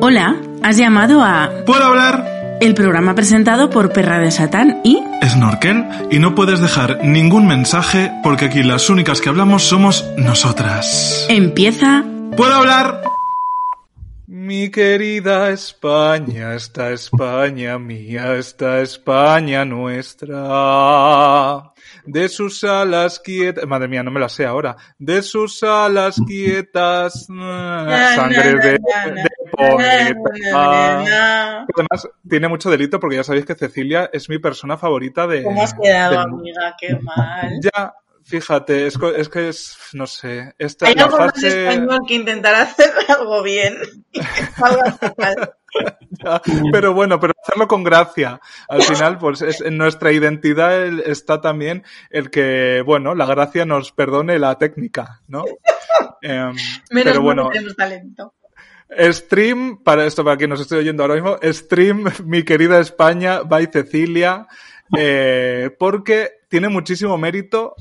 Hola, has llamado a ¿Puedo hablar? el programa presentado por Perra de Satán y Snorkel y no puedes dejar ningún mensaje porque aquí las únicas que hablamos somos nosotras. empieza ¿Puedo hablar? Mi querida España, esta España mía, esta España nuestra. De sus alas quietas, madre mía, no me la sé ahora. De sus alas quietas, sangre de, de poeta. Además, tiene mucho delito porque ya sabéis que Cecilia es mi persona favorita de. ¿Cómo has quedado, amiga? Qué mal. Ya, fíjate, es, es que es, no sé, esta Hay la algo más fase... español que intentar hacer algo bien. Ya, pero bueno, pero hacerlo con gracia. Al final, pues es, en nuestra identidad está también el que, bueno, la gracia nos perdone la técnica, ¿no? Em, Menos pero bueno, tenemos talento. Stream, para esto, para quien nos esté oyendo ahora mismo, stream, mi querida España, by Cecilia, eh, porque tiene muchísimo mérito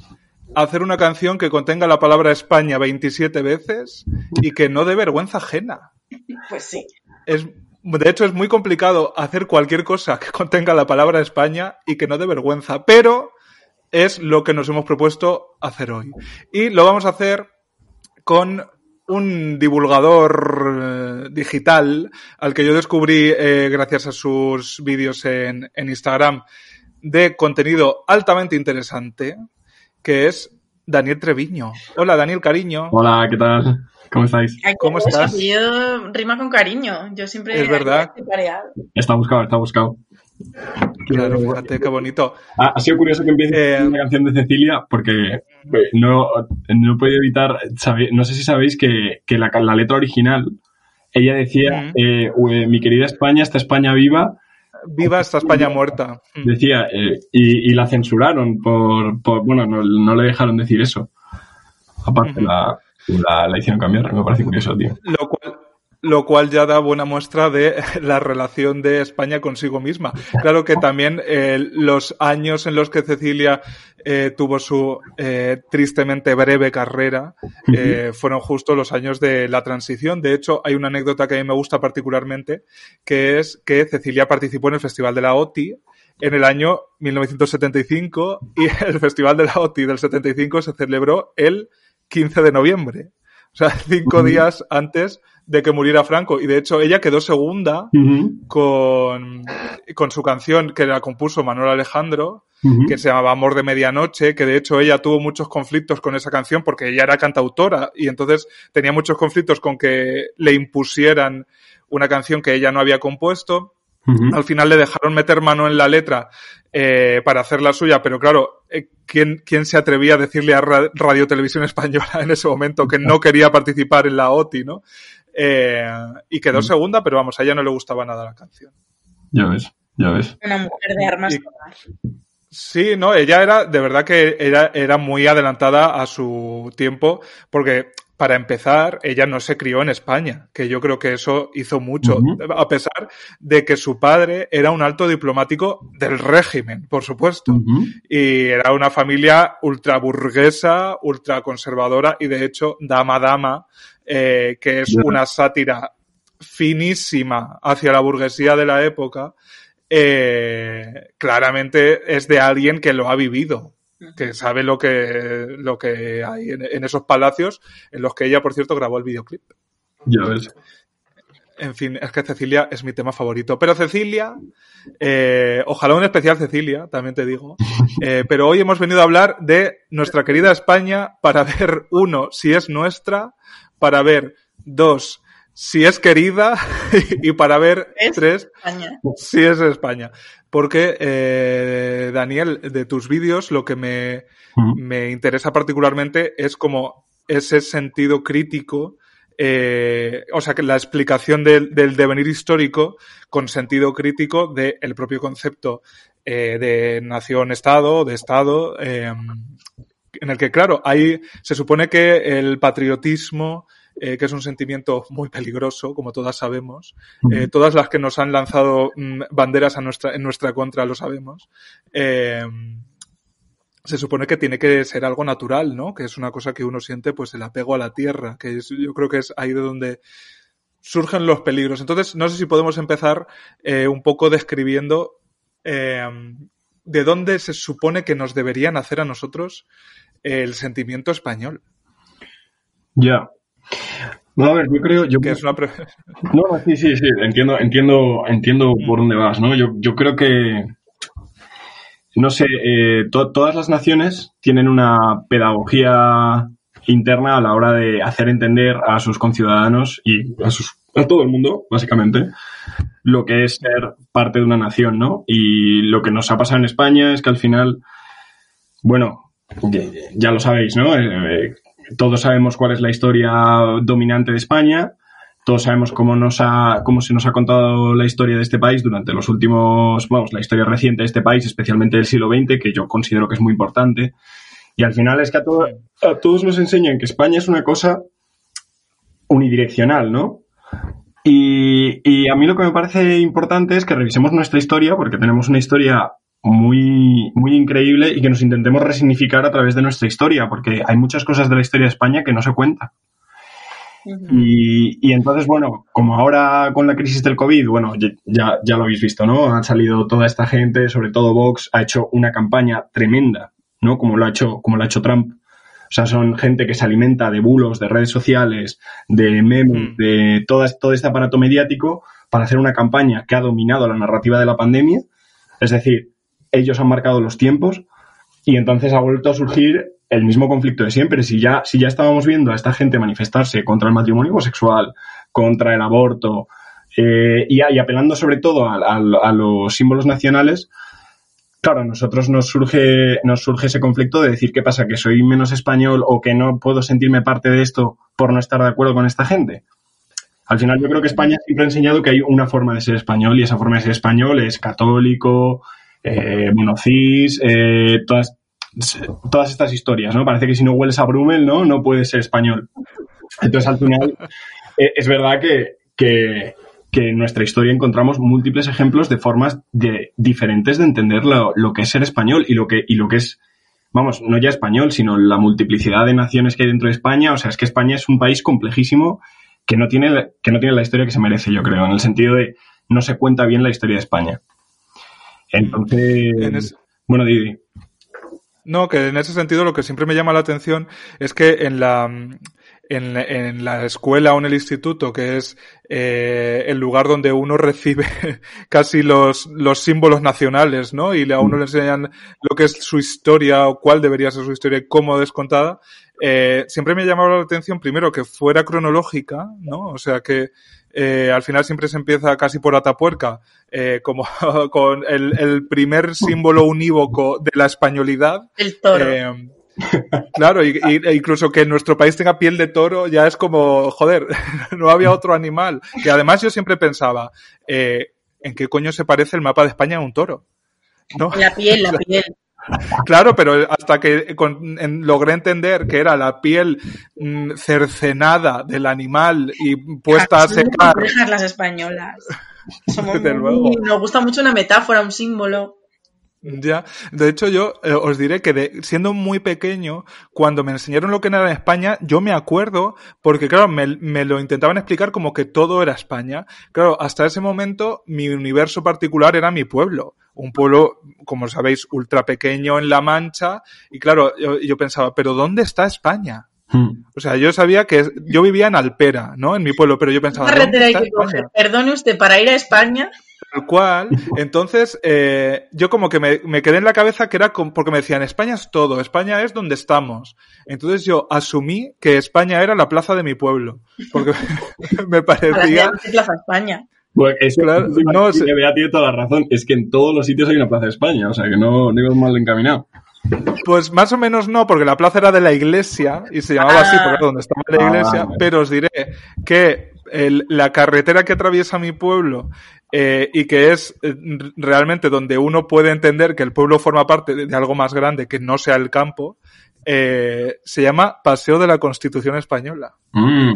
hacer una canción que contenga la palabra España 27 veces y que no dé vergüenza ajena. Pues sí. Es, de hecho, es muy complicado hacer cualquier cosa que contenga la palabra España y que no dé vergüenza, pero es lo que nos hemos propuesto hacer hoy. Y lo vamos a hacer con un divulgador eh, digital al que yo descubrí eh, gracias a sus vídeos en, en Instagram de contenido altamente interesante, que es Daniel Treviño. Hola, Daniel, cariño. Hola, ¿qué tal? ¿Cómo estáis? Ay, ¿Cómo ese estás? apellido rima con cariño. Yo siempre. Es verdad. Está buscado, está buscado. Claro, fíjate qué bonito. Ha, ha sido curioso que empiece Eh, una canción de Cecilia porque no, no he podido evitar, sabe- no sé si sabéis que, que la, la letra original, ella decía, eh, "Ue- mi querida España, esta España viva, Viva esta España muerta. Decía, eh, y, y la censuraron por, por- bueno, no, no le dejaron decir eso. Aparte la, la, la hicieron cambiar, me parece curioso, tío. Lo cual, lo cual ya da buena muestra de la relación de España consigo misma. Claro que también eh, los años en los que Cecilia eh, tuvo su eh, tristemente breve carrera eh, fueron justo los años de la transición. De hecho, hay una anécdota que a mí me gusta particularmente, que es que Cecilia participó en el Festival de la OTI en el año 1975 y el Festival de la OTI del 75 se celebró el 15 de noviembre. O sea, cinco días antes de que muriera Franco. Y de hecho, ella quedó segunda con, con su canción que la compuso Manuel Alejandro, que se llamaba Amor de Medianoche, que de hecho ella tuvo muchos conflictos con esa canción porque ella era cantautora y entonces tenía muchos conflictos con que le impusieran una canción que ella no había compuesto. Al final le dejaron meter mano en la letra eh, para hacer la suya, pero claro, eh, ¿quién, ¿quién se atrevía a decirle a Ra- Radio Televisión Española en ese momento que no quería participar en la OTI, ¿no? Eh, y quedó Mm. segunda, pero vamos, a ella no le gustaba nada la canción. Ya ves, ya ves. Una mujer de armas Y-. Sí, no, ella era, de verdad que era, era muy adelantada a su tiempo, porque para empezar, ella no se crió en España, que yo creo que eso hizo mucho, a pesar de que su padre era un alto diplomático del régimen, por supuesto. Y era una familia ultra burguesa, ultra conservadora y de hecho Dama Dama, eh, que es una sátira finísima hacia la burguesía de la época, eh, claramente es de alguien que lo ha vivido, que sabe lo que, lo que hay en, en esos palacios, en los que ella, por cierto, grabó el videoclip. Ya ves. En fin, es que Cecilia es mi tema favorito. Pero Cecilia, eh, ojalá un especial Cecilia, también te digo. Eh, pero hoy hemos venido a hablar de nuestra querida España para ver, uno, si es nuestra, para ver, dos, si es querida y para ver, ¿Es? tres, España. si es España. Porque, eh, Daniel, de tus vídeos, lo que me, me interesa particularmente es como ese sentido crítico, eh, o sea, que la explicación del, del devenir histórico con sentido crítico del propio concepto eh, de nación-estado, de Estado, eh, en el que, claro, hay, se supone que el patriotismo, eh, que es un sentimiento muy peligroso, como todas sabemos, eh, todas las que nos han lanzado mm, banderas a nuestra, en nuestra contra lo sabemos, eh, se supone que tiene que ser algo natural, ¿no? Que es una cosa que uno siente, pues el apego a la tierra, que es, yo creo que es ahí de donde surgen los peligros. Entonces, no sé si podemos empezar eh, un poco describiendo eh, de dónde se supone que nos deberían hacer a nosotros el sentimiento español. Ya. No, a ver, yo creo. Yo Que es una pre- No, sí, sí, sí, entiendo, entiendo, entiendo por dónde vas, ¿no? Yo, yo creo que, no sé, eh, to- todas las naciones tienen una pedagogía interna a la hora de hacer entender a sus conciudadanos y a, sus, a todo el mundo, básicamente, lo que es ser parte de una nación, ¿no? Y lo que nos ha pasado en España es que al final, bueno, ya, ya lo sabéis, ¿no? Eh, eh, todos sabemos cuál es la historia dominante de España, todos sabemos cómo, nos ha, cómo se nos ha contado la historia de este país durante los últimos, vamos, la historia reciente de este país, especialmente del siglo XX, que yo considero que es muy importante. Y al final es que a, a todos nos enseñan que España es una cosa unidireccional, ¿no? Y, y a mí lo que me parece importante es que revisemos nuestra historia, porque tenemos una historia muy, muy increíble y que nos intentemos resignificar a través de nuestra historia, porque hay muchas cosas de la historia de España que no se cuentan. Y, y entonces, bueno, como ahora con la crisis del COVID, bueno, ya, ya lo habéis visto, ¿no? Han salido toda esta gente, sobre todo Vox, ha hecho una campaña tremenda, ¿no? Como lo ha hecho, como lo ha hecho Trump. O sea, son gente que se alimenta de bulos, de redes sociales, de memes, Mm. de todas, todo este aparato mediático para hacer una campaña que ha dominado la narrativa de la pandemia. Es decir, ellos han marcado los tiempos y entonces ha vuelto a surgir el mismo conflicto de siempre. Si ya, si ya estábamos viendo a esta gente manifestarse contra el matrimonio homosexual, contra el aborto, eh, y, y apelando sobre todo a, a- a los símbolos nacionales, claro, a nosotros nos surge, nos surge ese conflicto de decir qué pasa, que soy menos español o que no puedo sentirme parte de esto por no estar de acuerdo con esta gente. Al final yo creo que España siempre ha enseñado que hay una forma de ser español y esa forma de ser español es católico, eh, monocis, eh, todas, todas estas historias, ¿no? Parece que si no hueles a Brumel, ¿no? No puedes ser español. Entonces, al final, eh, es verdad que, que, que en nuestra historia encontramos múltiples ejemplos de formas de, diferentes de entender lo, lo que es ser español y lo que, y lo que es, vamos, no ya español, sino la multiplicidad de naciones que hay dentro de España. O sea, es que España es un país complejísimo que no tiene, que no tiene la historia que se merece, yo creo, en el sentido de no se cuenta bien la historia de España. Entonces, En bueno, Didi. No, que en ese sentido lo que siempre me llama la atención es que en la, en, en la escuela o en el instituto, que es eh, el lugar donde uno recibe casi los, los símbolos nacionales, ¿no? Y a uno le enseñan lo que es su historia o cuál debería ser su historia y cómo descontada, eh, siempre me ha llamado la atención primero que fuera cronológica, ¿no? O sea que eh, al final siempre se empieza casi por Atapuerca, eh, como con el, el primer símbolo unívoco de la españolidad. El toro. Eh, claro, y, y- incluso que nuestro país tenga piel de toro ya es como, joder, no había otro animal. Que además yo siempre pensaba, eh, ¿en qué coño se parece el mapa de España a un toro? ¿No? La piel, la piel. Claro, pero hasta que con- en- logré entender que era la piel mm, cercenada del animal y puesta a secar. complejas las españolas. Somos Desde muy- luego. Nos gusta mucho una metáfora, un símbolo. Ya, de hecho yo eh, os diré que de- siendo muy pequeño, cuando me enseñaron lo que era España, yo me acuerdo, porque claro, me, me lo intentaban explicar como que todo era España. Claro, hasta ese momento mi universo particular era mi pueblo, un pueblo, como sabéis, ultra pequeño en La Mancha, y claro, yo, yo pensaba, pero ¿dónde está España? Hmm. O sea, yo sabía que yo vivía en Alpera, ¿no? En mi pueblo, pero yo ¿Qué pensaba, ¿dónde carretera hay está que España? coger? Perdone usted, para ir a España. Tal cual. Entonces, eh, yo como que me, me quedé en la cabeza que era como- porque me decían, España es todo, España es donde estamos. Entonces yo asumí que España era la plaza de mi pueblo. Porque me parecía... Plaza España. Bueno, eso, Claro, sí, no, se- Bea tiene toda la razón. Es que en todos los sitios hay una plaza de España, o sea que no, no mal encaminado. Pues más o menos no, porque la plaza era de la iglesia y se llamaba así Ah. porque era donde estaba la Ah, iglesia, vale. pero os diré que el- la carretera que atraviesa mi pueblo eh, y que es eh, realmente donde uno puede entender que el pueblo forma parte de, de algo más grande que no sea el campo, eh, se llama Paseo de la Constitución Española. Mm.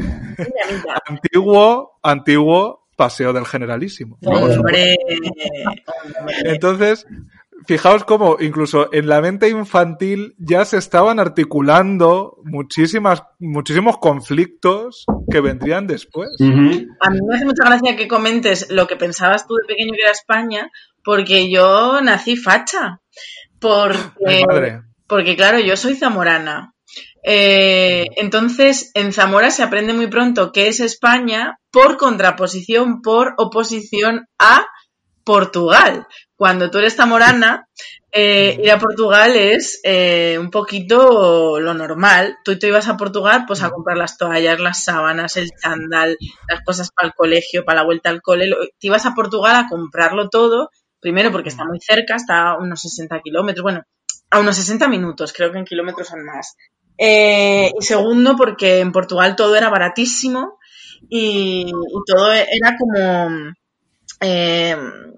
Antiguo, antiguo Paseo del Generalísimo. Hombre. Entonces, fijaos cómo incluso en la mente infantil ya se estaban articulando muchísimas, muchísimos conflictos que vendrían después. A mí me hace mucha gracia que comentes lo que pensabas tú de pequeño que era España, porque yo nací facha. Porque, porque claro, yo soy zamorana. Eh, entonces, en Zamora se aprende muy pronto qué es España por contraposición, por oposición a Portugal. Cuando tú eres zamorana, eh, ir a Portugal es eh, un poquito lo normal. Tú te ibas a Portugal pues a comprar las toallas, las sábanas, el chándal, las cosas para el colegio, para la vuelta al cole. Te ibas a Portugal a comprarlo todo, primero porque está muy cerca, está a unos 60 kilómetros, bueno, a unos 60 minutos, creo que en kilómetros son más. Eh, y segundo porque en Portugal todo era baratísimo y, y todo era como eh,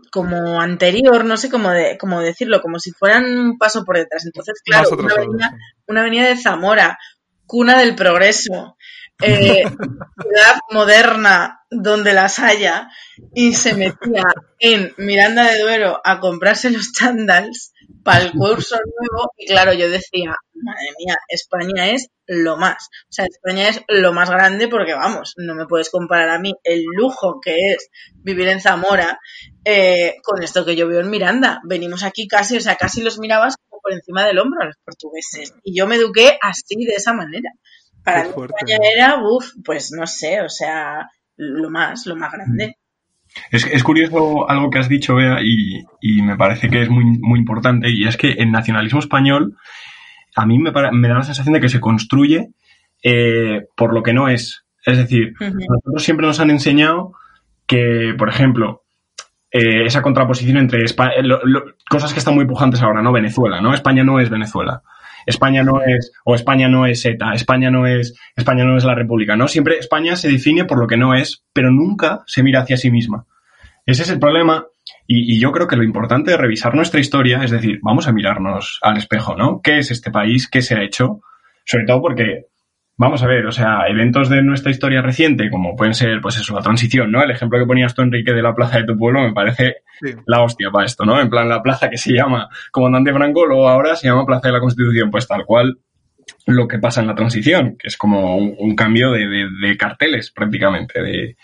como anterior, no sé cómo, de, cómo decirlo, como si fueran un paso por detrás. Entonces, claro, una avenida, una avenida de Zamora, cuna del progreso, eh, ciudad moderna donde las haya, y se metía en Miranda de Duero a comprarse los chándals para el curso nuevo, y claro, yo decía, madre mía, España es lo más. O sea, España es lo más grande porque, vamos, no me puedes comparar a mí el lujo que es vivir en Zamora eh, con esto que yo veo en Miranda. Venimos aquí casi, o sea, casi los mirabas como por encima del hombro a los portugueses. Y yo me eduqué así, de esa manera. Para Qué mí fuerte. España era, uff, pues no sé, o sea, lo más, lo más grande. Es, es curioso algo que has dicho, Bea, y, y me parece que es muy, muy importante, y es que el nacionalismo español a mí me, me da la sensación de que se construye eh, por lo que no es. Es decir, nosotros siempre nos han enseñado que, por ejemplo, eh, esa contraposición entre Espa- lo- lo- cosas que están muy pujantes ahora, ¿no? Venezuela, ¿no? España no es Venezuela. España no es, o España no es ETA, España no es, España no es la República, ¿no? Siempre España se define por lo que no es, pero nunca se mira hacia sí misma. Ese es el problema. Y, y yo creo que lo importante de revisar nuestra historia es decir, vamos a mirarnos al espejo, ¿no? ¿Qué es este país? ¿Qué se ha hecho? Sobre todo porque, vamos a ver, o sea, eventos de nuestra historia reciente, como pueden ser, pues eso, la transición, ¿no? El ejemplo que ponías tú, Enrique, de la plaza de tu pueblo, me parece Sí. la hostia para esto, ¿no? En plan, la plaza que se llama Comandante Franco, luego ahora se llama Plaza de la Constitución, pues tal cual lo que pasa en la transición, que es como un, un cambio de, de- de carteles prácticamente, de,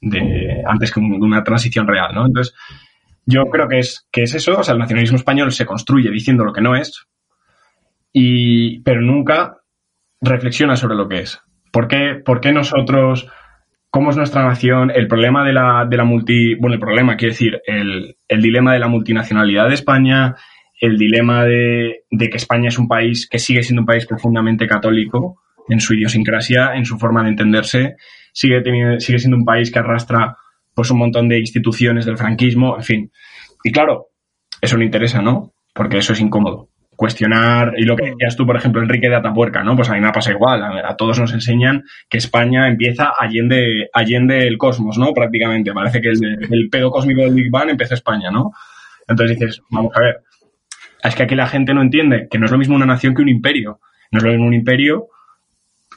de- antes que un- una transición real, ¿no? Entonces, yo creo que es, que es eso, o sea, el nacionalismo español se construye diciendo lo que no es, y, pero nunca reflexiona sobre lo que es. ¿Por qué, por qué nosotros, cómo es nuestra nación, el problema de la, de la multi, bueno, el problema, quiero decir, el, el dilema de la multinacionalidad de España, el dilema de, de que España es un país que sigue siendo un país profundamente católico en su idiosincrasia, en su forma de entenderse, sigue, teniendo, sigue siendo un país que arrastra pues un montón de instituciones del franquismo, en fin. Y claro, eso no interesa, ¿no? Porque eso es incómodo. Cuestionar, y lo que decías tú, por ejemplo, Enrique de Atapuerca, ¿no? Pues a mí me pasa igual. A, a todos nos enseñan que España empieza allende, allende el cosmos, ¿no? Prácticamente. Parece que el, el pedo cósmico del Big Bang empezó España, ¿no? Entonces dices, vamos a ver. Es que aquí la gente no entiende que no es lo mismo una nación que un imperio. No es lo mismo un imperio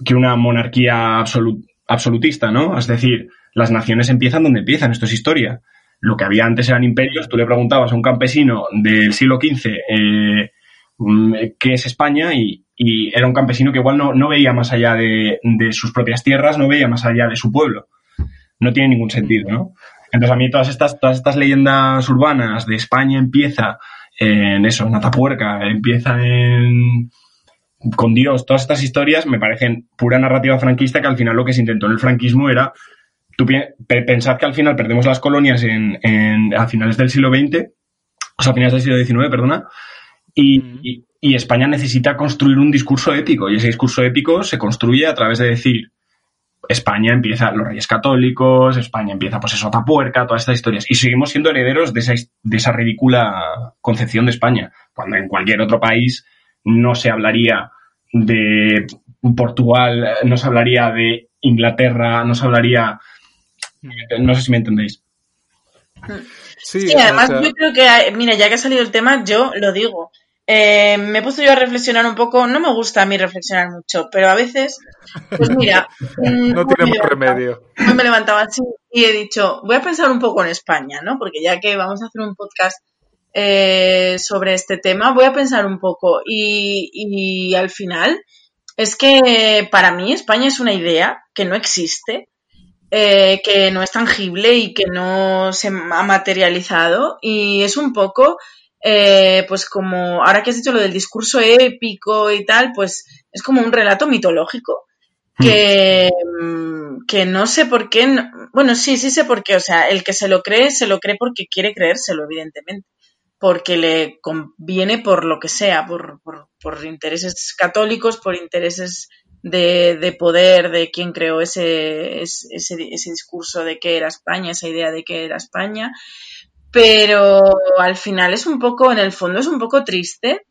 que una monarquía absolu- absolutista, ¿no? Es decir, las naciones empiezan donde empiezan, esto es historia. Lo que había antes eran imperios, tú le preguntabas a un campesino del siglo XV eh, qué es España y, era un campesino que igual no, no veía más allá de, sus propias tierras, no veía más allá de su pueblo. No tiene ningún sentido, ¿no? Entonces a mí todas estas, todas estas leyendas urbanas de España empieza en eso, en Atapuerca, empieza en con Dios, todas estas historias me parecen pura narrativa franquista que al final lo que se intentó en el franquismo era tú pensad que al final perdemos las colonias en, en- a finales del siglo XX, o sea, a finales del siglo XIX, perdona, y, y- y España necesita construir un discurso épico, y ese discurso épico se construye a través de decir, España empieza los reyes católicos, España empieza pues eso, Atapuerca, todas estas historias, y seguimos siendo herederos de esa, de esa ridícula concepción de España, cuando en cualquier otro país no se hablaría de Portugal, no se hablaría de Inglaterra, no se hablaría... No sé si me entendéis. Sí, Sí, además o sea, yo creo que, mira, ya que ha salido el tema, yo lo digo. Eh, me he puesto yo a reflexionar un poco, no me gusta a mí reflexionar mucho, pero a veces, pues mira, no levantaba- remedio. Hoy me levantaba así y he dicho, voy a pensar un poco en España, ¿no? Porque ya que vamos a hacer un podcast eh, sobre este tema, voy a pensar un poco y, y al final es que para mí España es una idea que no existe, eh, que no es tangible y que no se ha materializado y es un poco eh, pues como ahora que has dicho lo del discurso épico y tal, pues es como un relato mitológico que, mm, que no sé por qué, bueno, sí, sí sé por qué, o sea, el que se lo cree, se lo cree porque quiere creérselo, evidentemente, porque le conviene por lo que sea, por, por, por intereses católicos, por intereses de, de, poder, de quien creó ese, ese, ese discurso de que era España, esa idea de que era España, pero al final es un poco, en el fondo es un poco triste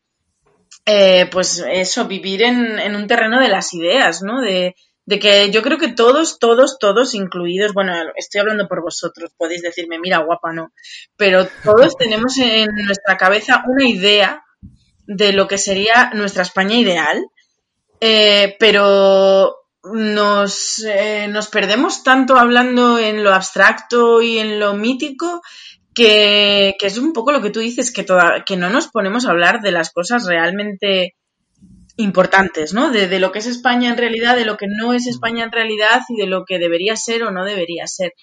eh, pues eso, vivir en, en, un terreno de las ideas, ¿no? De, de, que yo creo que todos, todos, todos incluidos, bueno, estoy hablando por vosotros, podéis decirme, mira, guapa, no, pero todos tenemos en nuestra cabeza una idea de lo que sería nuestra España ideal, eh, pero nos, eh, nos perdemos tanto hablando en lo abstracto y en lo mítico que, que, es un poco lo que tú dices, que, toda, que no nos ponemos a hablar de las cosas realmente importantes, ¿no? De, de, lo que es España en realidad, de lo que no es España en realidad y de lo que debería ser o no debería ser.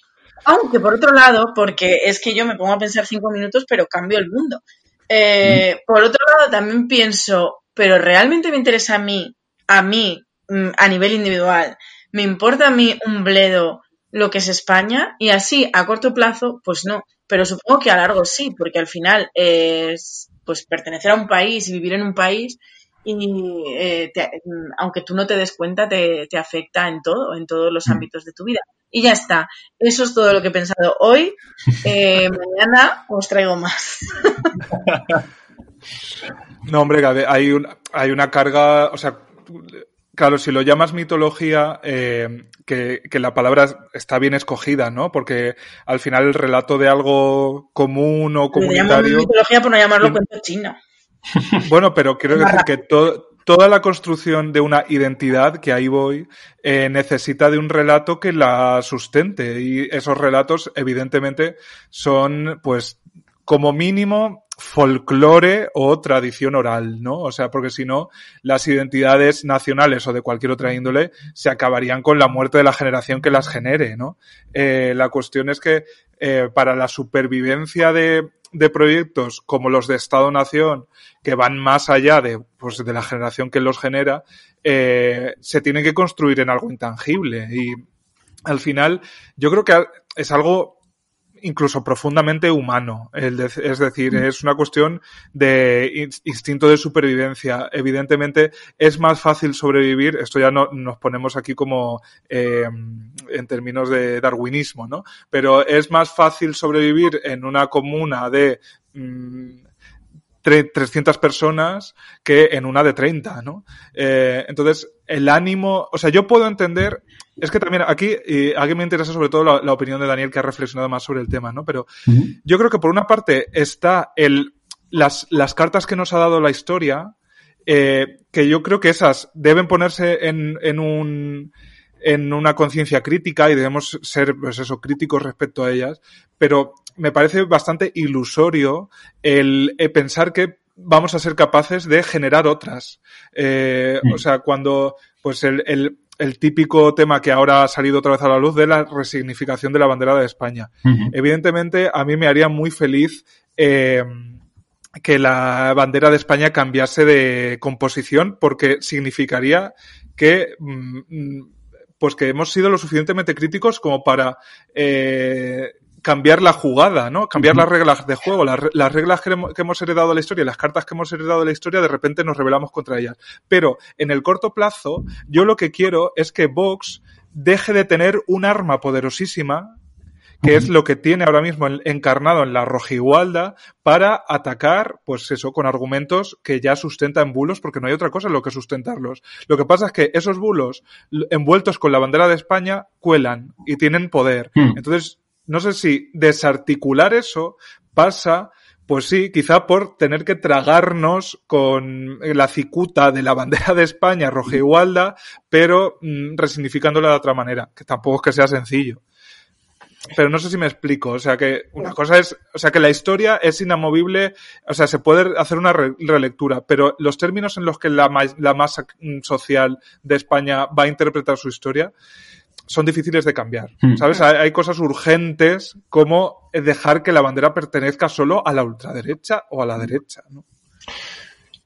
Aunque por otro lado, porque es que yo me pongo a pensar cinco minutos, pero cambio el mundo. Eh, por otro lado, también pienso, pero realmente me interesa a mí, a mí, mm, a nivel individual, me importa a mí un bledo lo que es España y así a corto plazo, pues no. Pero supongo que a largo sí, porque al final es pues pertenecer a un país y vivir en un país y eh, te, aunque tú no te des cuenta te, te, afecta en todo, en todos los mm. ámbitos de tu vida. Y ya está. Eso es todo lo que he pensado hoy. Eh, mañana os traigo más. no, hombre, hay, un, hay una carga, o sea, Claro, si lo llamas mitología, eh, que, que, la palabra está bien escogida, ¿no? Porque al final el relato de algo común o comunitario... mitología por no llamarlo cuento chino. Bueno, pero quiero decir que to toda la construcción de una identidad, que ahí voy, eh, necesita de un relato que la sustente. Y esos relatos, evidentemente, son, pues, como mínimo, folclore o tradición oral, ¿no? O sea, porque si no, las identidades nacionales o de cualquier otra índole se acabarían con la muerte de la generación que las genere, ¿no? Eh, la cuestión es que eh, para la supervivencia de, de, proyectos como los de Estado-Nación, que van más allá de, pues, de la generación que los genera, eh, se tienen que construir en algo intangible y al final yo creo que es algo incluso profundamente humano. es decir, mm. es una cuestión de instinto de supervivencia. Evidentemente, es más fácil sobrevivir, esto ya no nos ponemos aquí como eh, en términos de darwinismo, ¿no? Pero es más fácil sobrevivir en una comuna de mm, 300 personas que en una de 30, ¿no? Eh, entonces, el ánimo, o sea, yo puedo entender, es que también aquí, y aquí me interesa sobre todo la, la, opinión de Daniel que ha reflexionado más sobre el tema, ¿no? Pero uh -huh. yo creo que por una parte está el, las, las cartas que nos ha dado la historia, eh, que yo creo que esas deben ponerse en, en un, en una conciencia crítica y debemos ser, pues eso, críticos respecto a ellas, pero me parece bastante ilusorio el, el pensar que vamos a ser capaces de generar otras. Eh, mm. O sea, cuando, pues el, el, el, típico tema que ahora ha salido otra vez a la luz de la resignificación de la bandera de España. Uh -huh. Evidentemente, a mí me haría muy feliz eh, que la bandera de España cambiase de composición porque significaría que mm, pues que hemos sido lo suficientemente críticos como para eh, cambiar la jugada, ¿no? Cambiar las reglas de juego, las, las reglas que, que, hemos heredado de la historia, las cartas que hemos heredado de la historia, de repente nos rebelamos contra ellas. Pero en el corto plazo, yo lo que quiero es que Vox deje de tener un arma poderosísima que uh -huh. es lo que tiene ahora mismo encarnado en la rojigualda para atacar, pues eso, con argumentos que ya sustentan bulos, porque no hay otra cosa en lo que sustentarlos. Lo que pasa es que esos bulos, envueltos con la bandera de España, cuelan y tienen poder. Uh -huh. Entonces, no sé si desarticular eso pasa, pues sí, quizá por tener que tragarnos con la cicuta de la bandera de España, roja igualda, pero mmm, resignificándola de otra manera, que tampoco es que sea sencillo. Pero no sé si me explico. O sea que una cosa es, o sea que la historia es inamovible, o sea, se puede hacer una re- relectura, pero los términos en los que la, ma- la masa mm, social de España va a interpretar su historia son difíciles de cambiar. Hmm. ¿Sabes? Hay, hay cosas urgentes como dejar que la bandera pertenezca solo a la ultraderecha o a la derecha. ¿no?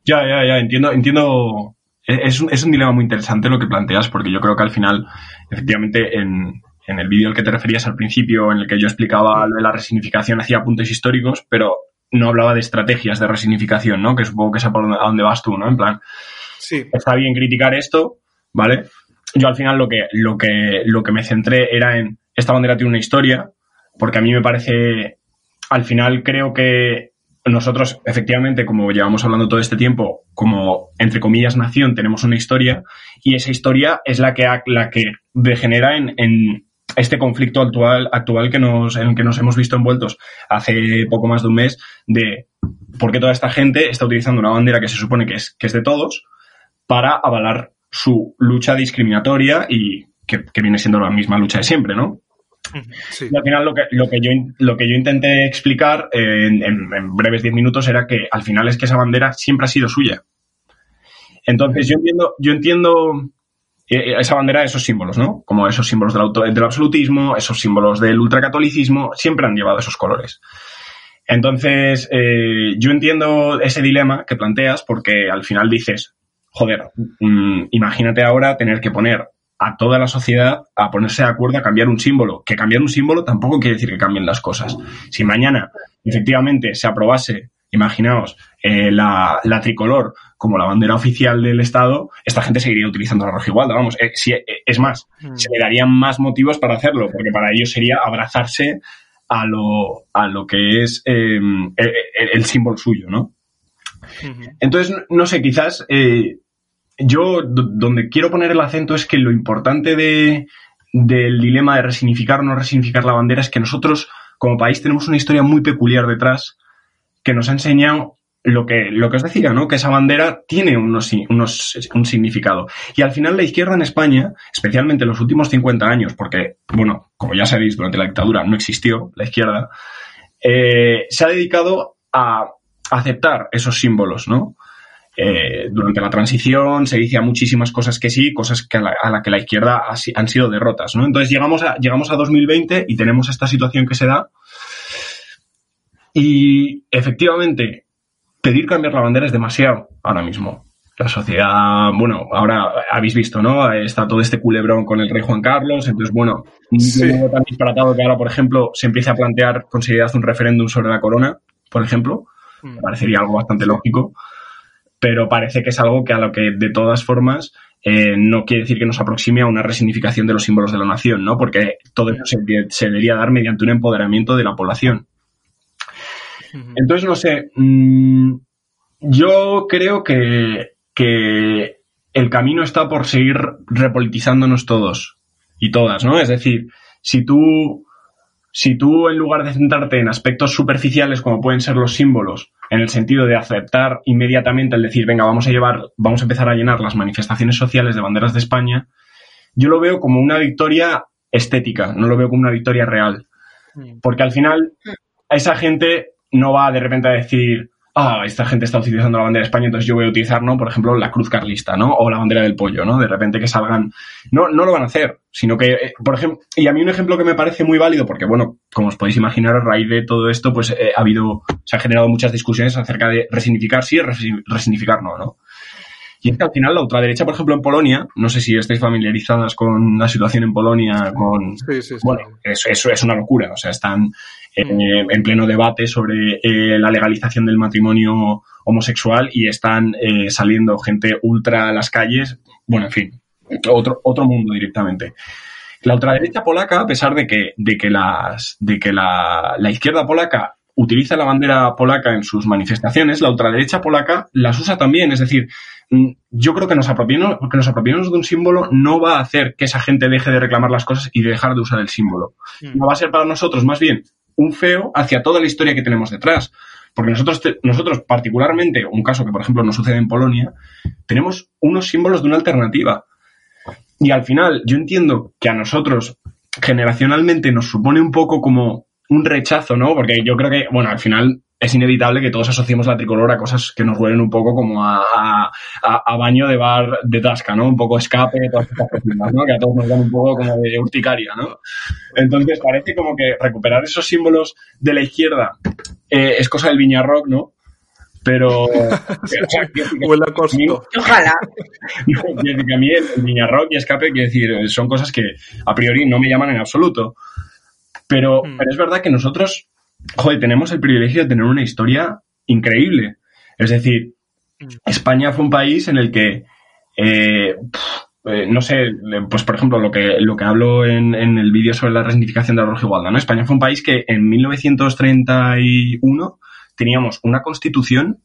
Ya, ya, ya, entiendo, entiendo. E, Es un, es un dilema muy interesante lo que planteas, porque yo creo que al final, efectivamente, en, en el vídeo al que te referías al principio, en el que yo explicaba lo de la resignificación, hacía apuntes históricos, pero no hablaba de estrategias de resignificación, ¿no? Que supongo que es a por donde- a dónde vas tú, ¿no? En plan, Sí. está bien criticar esto, ¿vale? Yo al final lo que, lo que, lo que me centré era en esta bandera tiene una historia, porque a mí me parece, al final creo que nosotros, efectivamente, como llevamos hablando todo este tiempo, como entre comillas nación, tenemos una historia, y esa historia es la que, la que degenera en, en este conflicto actual, actual que nos, en el que nos hemos visto envueltos hace poco más de un mes, de por qué toda esta gente está utilizando una bandera que se supone que es, que es de todos, para avalar su lucha discriminatoria y que, que viene siendo la misma lucha de siempre, ¿no? Sí. Y al final lo que, lo que, yo, lo que yo intenté explicar en, en- en breves 10 minutos era que al final es que esa bandera siempre ha sido suya. Entonces yo entiendo, yo entiendo esa bandera, esos símbolos, ¿no? Como esos símbolos del, auto- del absolutismo, esos símbolos del ultracatolicismo, siempre han llevado esos colores. Entonces, eh, yo entiendo ese dilema que planteas porque al final dices, joder, mm, imagínate ahora tener que poner a toda la sociedad a ponerse de acuerdo a cambiar un símbolo. Que cambiar un símbolo tampoco quiere decir que cambien las cosas. Si mañana efectivamente se aprobase, imaginaos, eh, la, la tricolor como la bandera oficial del Estado, esta gente seguiría utilizando la roja igualda. Vamos, eh, si- eh, es más, Mm. se le darían más motivos para hacerlo, porque para ellos sería abrazarse a lo, a lo que es eh, el, el- el símbolo suyo, ¿no? Entonces, no- sé, quizás eh, yo do- donde quiero poner el acento es que lo importante de, del dilema de resignificar o no resignificar la bandera es que nosotros, como país, tenemos una historia muy peculiar detrás que nos ha enseñado lo que, lo que os decía, ¿no? Que esa bandera tiene unos, unos, un significado. Y al final la izquierda en España, especialmente en los últimos 50 años, porque, bueno, como ya sabéis, durante la dictadura no existió la izquierda, eh, se ha dedicado a aceptar esos símbolos, ¿no? Eh, durante la transición se decía muchísimas cosas que sí, cosas que a la, a que la izquierda han sido derrotas, ¿no? Entonces llegamos a, llegamos a 2020 y tenemos esta situación que se da y efectivamente pedir cambiar la bandera es demasiado ahora mismo. La sociedad, bueno, ahora habéis visto, ¿no? Está todo este culebrón con el rey Juan Carlos, entonces, bueno, Sí. no tan disparatado que ahora, por ejemplo, se empiece a plantear con seriedad un referéndum sobre la corona, por ejemplo, Mm. me parecería algo bastante lógico, pero parece que es algo que a lo que de todas formas eh, no quiere decir que nos aproxime a una resignificación de los símbolos de la nación, ¿no? Porque todo eso se, se debería dar mediante un empoderamiento de la población. Entonces, no sé, mm, yo creo que, que el camino está por seguir repolitizándonos todos y todas, ¿no? Es decir, si tú, si tú en lugar de centrarte en aspectos superficiales como pueden ser los símbolos, en el sentido de aceptar inmediatamente el decir, venga, vamos a llevar, vamos a empezar a llenar las manifestaciones sociales de banderas de España, yo lo veo como una victoria estética, no lo veo como una victoria real. Mm. Porque al final, a esa gente no va de repente a decir, ah, esta gente está utilizando la bandera de España, entonces yo voy a utilizar, ¿no? Por ejemplo, la cruz carlista, ¿no? O la bandera del pollo, ¿no? De repente que salgan. No, no lo van a hacer, sino que, eh, por ejemplo, y a mí un ejemplo que me parece muy válido, porque, bueno, como os podéis imaginar, a raíz de todo esto, pues eh, ha habido, se han generado muchas discusiones acerca de resignificar sí, resi- resignificar no, ¿no? Y es que al final la ultraderecha, por ejemplo, en Polonia, no sé si estáis familiarizadas con la situación en Polonia, con, Sí, sí, sí. bueno, eso, eso es una locura. O sea, están eh, en pleno debate sobre eh, la legalización del matrimonio homosexual y están eh, saliendo gente ultra a las calles. Bueno, en fin, otro, otro mundo directamente. La ultraderecha polaca, a pesar de que, de que, las, de que la, la izquierda polaca utiliza la bandera polaca en sus manifestaciones, la ultraderecha polaca las usa también. Es decir, mm, yo creo que nos apropiarnos, que nos apropiarnos de un símbolo no va a hacer que esa gente deje de reclamar las cosas y de dejar de usar el símbolo. Mm. No va a ser para nosotros más bien un feo hacia toda la historia que tenemos detrás. Porque nosotros, te- nosotros particularmente, un caso que por ejemplo nos sucede en Polonia, tenemos unos símbolos de una alternativa. Y al final, yo entiendo que a nosotros, generacionalmente nos supone un poco como un rechazo, ¿no? Porque yo creo que, bueno, al final es inevitable que todos asociemos la tricolor a cosas que nos huelen un poco como a, a, a baño de bar de tasca, ¿no? Un poco escape, todas estas cosas, ¿no? Que a todos nos dan un poco como de urticaria, ¿no? Entonces parece como que recuperar esos símbolos de la izquierda eh, es cosa del Viña Rock, ¿no? Pero. Ojalá. A mí el, el Viña Rock y escape, quiero decir, son cosas que a priori no me llaman en absoluto. Pero, Mm. pero es verdad que nosotros, joder, tenemos el privilegio de tener una historia increíble. Es decir, Mm. España fue un país en el que, eh, eh, no sé, pues por ejemplo, lo que, lo que hablo en, en el vídeo sobre la resignificación de la rojigualda, ¿no? España fue un país que en 1931 teníamos una constitución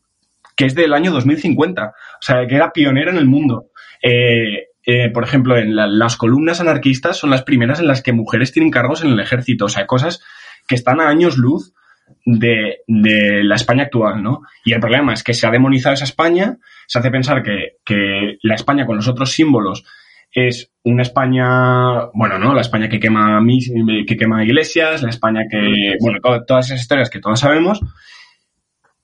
que es del año 2050, o sea, que era pionera en el mundo. Eh, eh, por ejemplo, en la- las columnas anarquistas son las primeras en las que mujeres tienen cargos en el ejército, o sea, cosas que están a años luz de, de la España actual, ¿no? Y el problema es que se ha demonizado esa España, se hace pensar que, que la España con los otros símbolos es una España, bueno, ¿no? La España que quema, mis- que quema iglesias, la España que, bueno, to- todas esas historias que todos sabemos.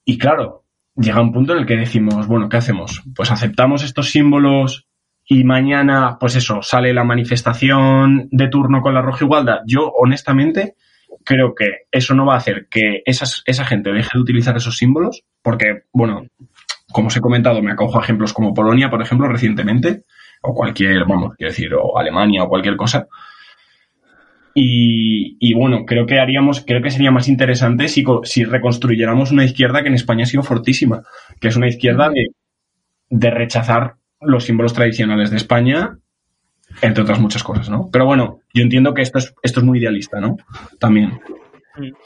Y claro, llega un punto en el que decimos, bueno, ¿qué hacemos? Pues aceptamos estos símbolos y mañana, pues eso, sale la manifestación de turno con la roja igualdad. Yo, honestamente, creo que eso no va a hacer que esas, esa gente deje de utilizar esos símbolos, porque, bueno, como os he comentado, me acojo a ejemplos como Polonia, por ejemplo, recientemente, o cualquier, vamos, quiero decir, o Alemania o cualquier cosa. Y, y bueno, creo que haríamos, creo que sería más interesante si, si reconstruyéramos una izquierda que en España ha sido fortísima, que es una izquierda de, de rechazar los símbolos tradicionales de España, entre otras muchas cosas, ¿no? Pero bueno, yo entiendo que esto es, esto es muy idealista, ¿no? También.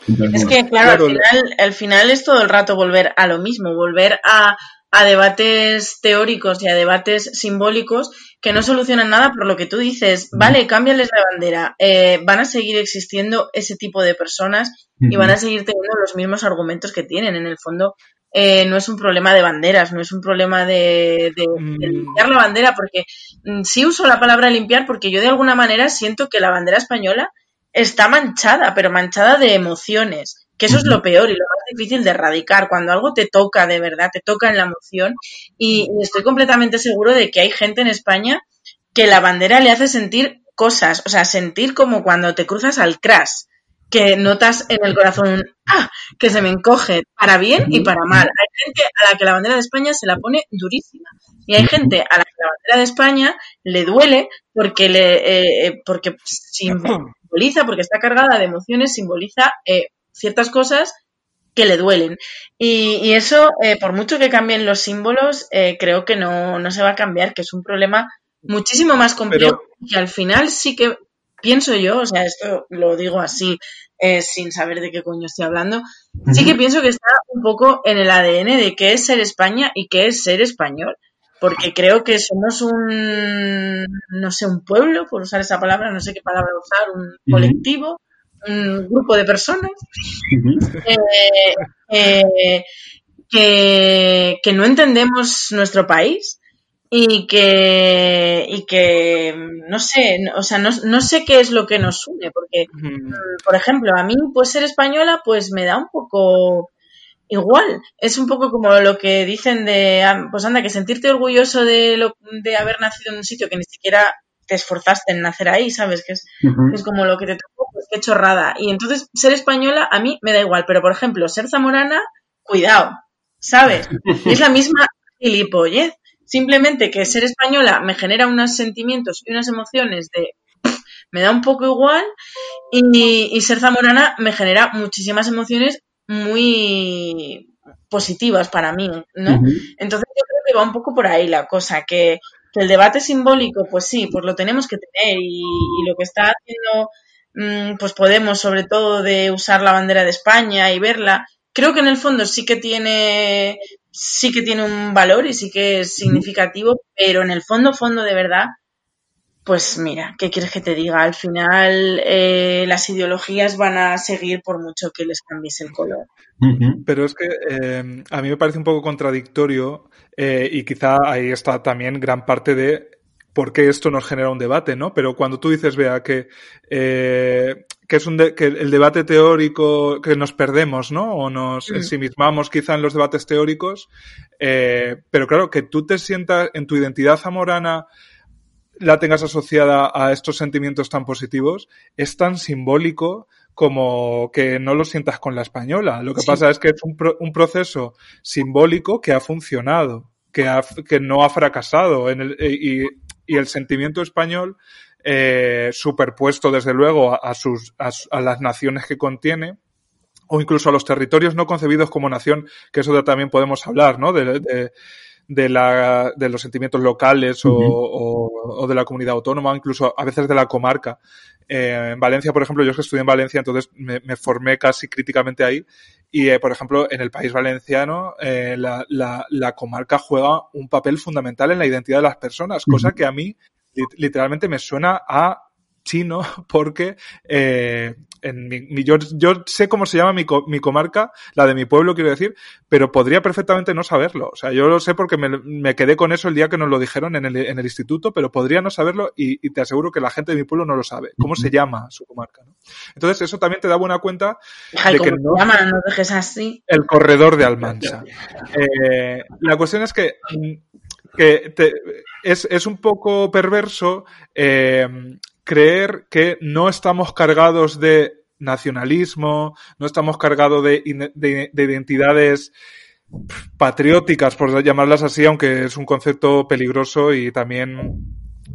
Entonces, Es bueno. que, claro, Claro, al, final, al final es todo el rato volver a lo mismo, volver a, a debates teóricos y a debates simbólicos que no solucionan nada por lo que tú dices. Vale, cámbiales la bandera. eh, van a seguir existiendo ese tipo de personas y van a seguir teniendo los mismos argumentos que tienen. En el fondo, eh, no es un problema de banderas, no es un problema de, de- de Mm. limpiar la bandera, porque mm, sí uso la palabra limpiar porque yo de alguna manera siento que la bandera española está manchada, pero manchada de emociones, que eso es lo peor y lo más difícil de erradicar, cuando algo te toca de verdad, te toca en la emoción y, y estoy completamente seguro de que hay gente en España que la bandera le hace sentir cosas, o sea, sentir como cuando te cruzas al crash, que notas en el corazón ¡ah! que se me encoge, para bien y para mal. Hay gente a la que la bandera de España se la pone durísima. Y hay gente a la que la bandera de España le duele porque le eh, eh, porque simboliza, porque está cargada de emociones, simboliza eh, ciertas cosas que le duelen. Y, y eso, eh, por mucho que cambien los símbolos, creo que no, no se va a cambiar, que es un problema muchísimo más complejo y que al final sí que pienso yo, o sea, esto lo digo así, eh, sin saber de qué coño estoy hablando, sí que pienso que está un poco en el ADN de qué es ser España y qué es ser español. Porque creo que somos un, no sé, un pueblo, por usar esa palabra, no sé qué palabra usar, un colectivo, un grupo de personas eh, eh, que, que no entendemos nuestro país y que, y que no sé, o sea, no, no sé qué es lo que nos une, porque, por ejemplo, a mí, pues ser española, pues me da un poco igual. Es un poco como lo que dicen de, ah, pues anda, que sentirte orgulloso de, lo, de haber nacido en un sitio que ni siquiera te esforzaste en nacer ahí, ¿sabes? Que es, es como lo que te tocó, pues qué chorrada. Y entonces, ser española a mí me da igual, pero por ejemplo, ser zamorana, cuidado, ¿sabes? Y es la misma gilipollez. Simplemente que ser española me genera unos sentimientos y unas emociones de "Pff, me da un poco igual y, y ser zamorana me genera muchísimas emociones muy positivas para mí, ¿no? Entonces yo creo que va un poco por ahí la cosa, que, que el debate simbólico, pues sí, pues lo tenemos que tener y, y lo que está haciendo, mm, pues Podemos, sobre todo de usar la bandera de España y verla, creo que en el fondo sí que tiene, sí que tiene un valor y sí que es significativo, pero en el fondo, fondo de verdad, pues mira, ¿qué quieres que te diga? Al final eh, las ideologías van a seguir por mucho que les cambies el color. Pero es que eh, a mí me parece un poco contradictorio eh, y quizá ahí está también gran parte de por qué esto nos genera un debate, ¿no? Pero cuando tú dices, vea, que, eh, que es un de, que el debate teórico que nos perdemos, ¿no? O nos Mm. ensimismamos quizá en los debates teóricos, eh, pero claro, que tú te sientas en tu identidad zamorana la tengas asociada a estos sentimientos tan positivos, es tan simbólico como que no lo sientas con la española. Lo que Sí. pasa es que es un, pro- un proceso simbólico que ha funcionado, que, ha- que no ha fracasado. En el, y, y el sentimiento español, eh, superpuesto desde luego a, sus, a, a las naciones que contiene, o incluso a los territorios no concebidos como nación, que eso también podemos hablar, ¿no? De, de- de la, de los sentimientos locales o, o- o de la comunidad autónoma, incluso a veces de la comarca. Eh, en Valencia, por ejemplo, yo es que estudié en Valencia, entonces me, me formé casi críticamente ahí. Y, eh, por ejemplo, en el país valenciano, eh, la, la- la comarca juega un papel fundamental en la identidad de las personas, cosa que a mí literalmente me suena a chino porque eh, en mi, mi- yo, yo sé cómo se llama mi, co- mi comarca, la de mi pueblo quiero decir, pero podría perfectamente no saberlo. O sea, yo lo sé porque me, me quedé con eso el día que nos lo dijeron en el, en el instituto, pero podría no saberlo y, y te aseguro que la gente de mi pueblo no lo sabe. ¿Cómo se llama su comarca? ¿no? Entonces eso también te da buena cuenta Hija, de ¿y cómo que se no- llama? No dejes así. el corredor de Almansa. Eh, la cuestión es que, mm, que te- es, es un poco perverso eh, creer que no estamos cargados de nacionalismo, no estamos cargados de, de- de identidades patrióticas, por llamarlas así, aunque es un concepto peligroso y también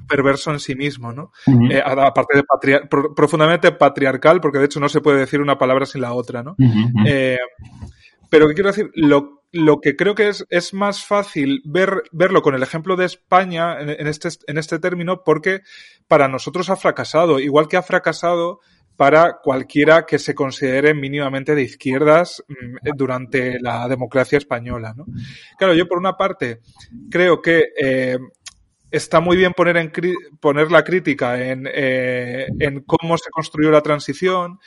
perverso en sí mismo, ¿no? Ujú. Eh, a- aparte de patria- pro- profundamente patriarcal, porque de hecho no se puede decir una palabra sin la otra, ¿no? Eh, pero ¿qué quiero decir? Lo, lo que creo que es, es más fácil ver, verlo con el ejemplo de España en, este, en este término porque para nosotros ha fracasado, igual que ha fracasado para cualquiera que se considere mínimamente de izquierdas mm, durante la democracia española. ¿no? Claro, yo por una parte creo que eh, está muy bien poner, en poner la crítica en, eh, en cómo se construyó la transición.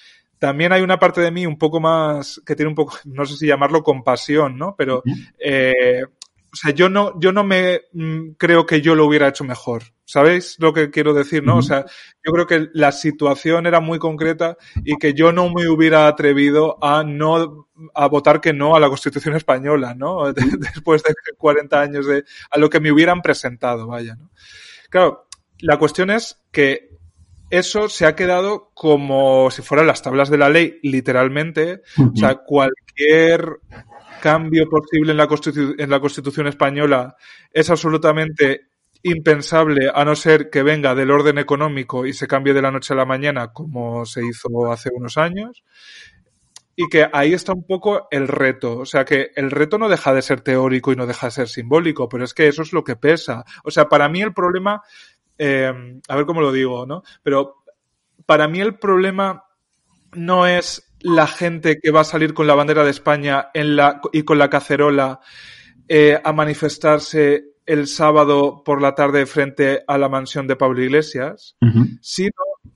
También hay una parte de mí un poco más, que tiene un poco, no sé si llamarlo compasión, ¿no? Pero, eh, o sea, yo no, yo no me mm, creo que yo lo hubiera hecho mejor. ¿Sabéis lo que quiero decir, no? O sea, yo creo que la situación era muy concreta y que yo no me hubiera atrevido a no, a votar que no a la Constitución española, ¿no? Después de 40 años de, a lo que me hubieran presentado, vaya, ¿no? Claro, la cuestión es que eso se ha quedado como si fueran las tablas de la ley, literalmente. O sea, cualquier cambio posible en la, Constitu- en la Constitución española es absolutamente impensable a no ser que venga del orden económico y se cambie de la noche a la mañana como se hizo hace unos años. Y que ahí está un poco el reto. O sea, que el reto no deja de ser teórico y no deja de ser simbólico, pero es que eso es lo que pesa. O sea, para mí el problema, eh, a ver cómo lo digo, ¿no? Pero para mí el problema no es la gente que va a salir con la bandera de España en la, y con la cacerola eh, a manifestarse el sábado por la tarde frente a la mansión de Pablo Iglesias, sino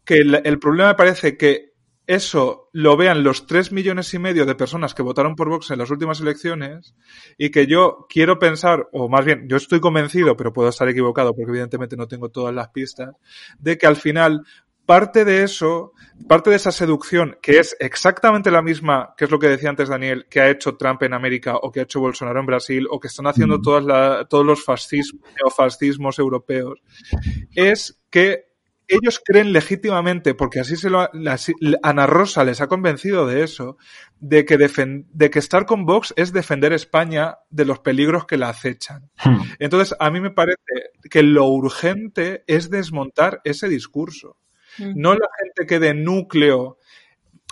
que el, el problema me parece que eso lo vean los tres millones y medio de personas que votaron por Vox en las últimas elecciones y que yo quiero pensar, o más bien, yo estoy convencido, pero puedo estar equivocado porque evidentemente no tengo todas las pistas, de que al final parte de eso, parte de esa seducción, que es exactamente la misma, que es lo que decía antes Daniel, que ha hecho Trump en América o que ha hecho Bolsonaro en Brasil o que están haciendo Mm. todas la- todos los fascismos, neofascismos europeos, es que ellos creen legítimamente, porque así se lo ha- la- así- Ana Rosa les ha convencido de eso, de que, defen- de que estar con Vox es defender España de los peligros que la acechan. Hmm. Entonces, a mí me parece que lo urgente es desmontar ese discurso. No la gente que de núcleo.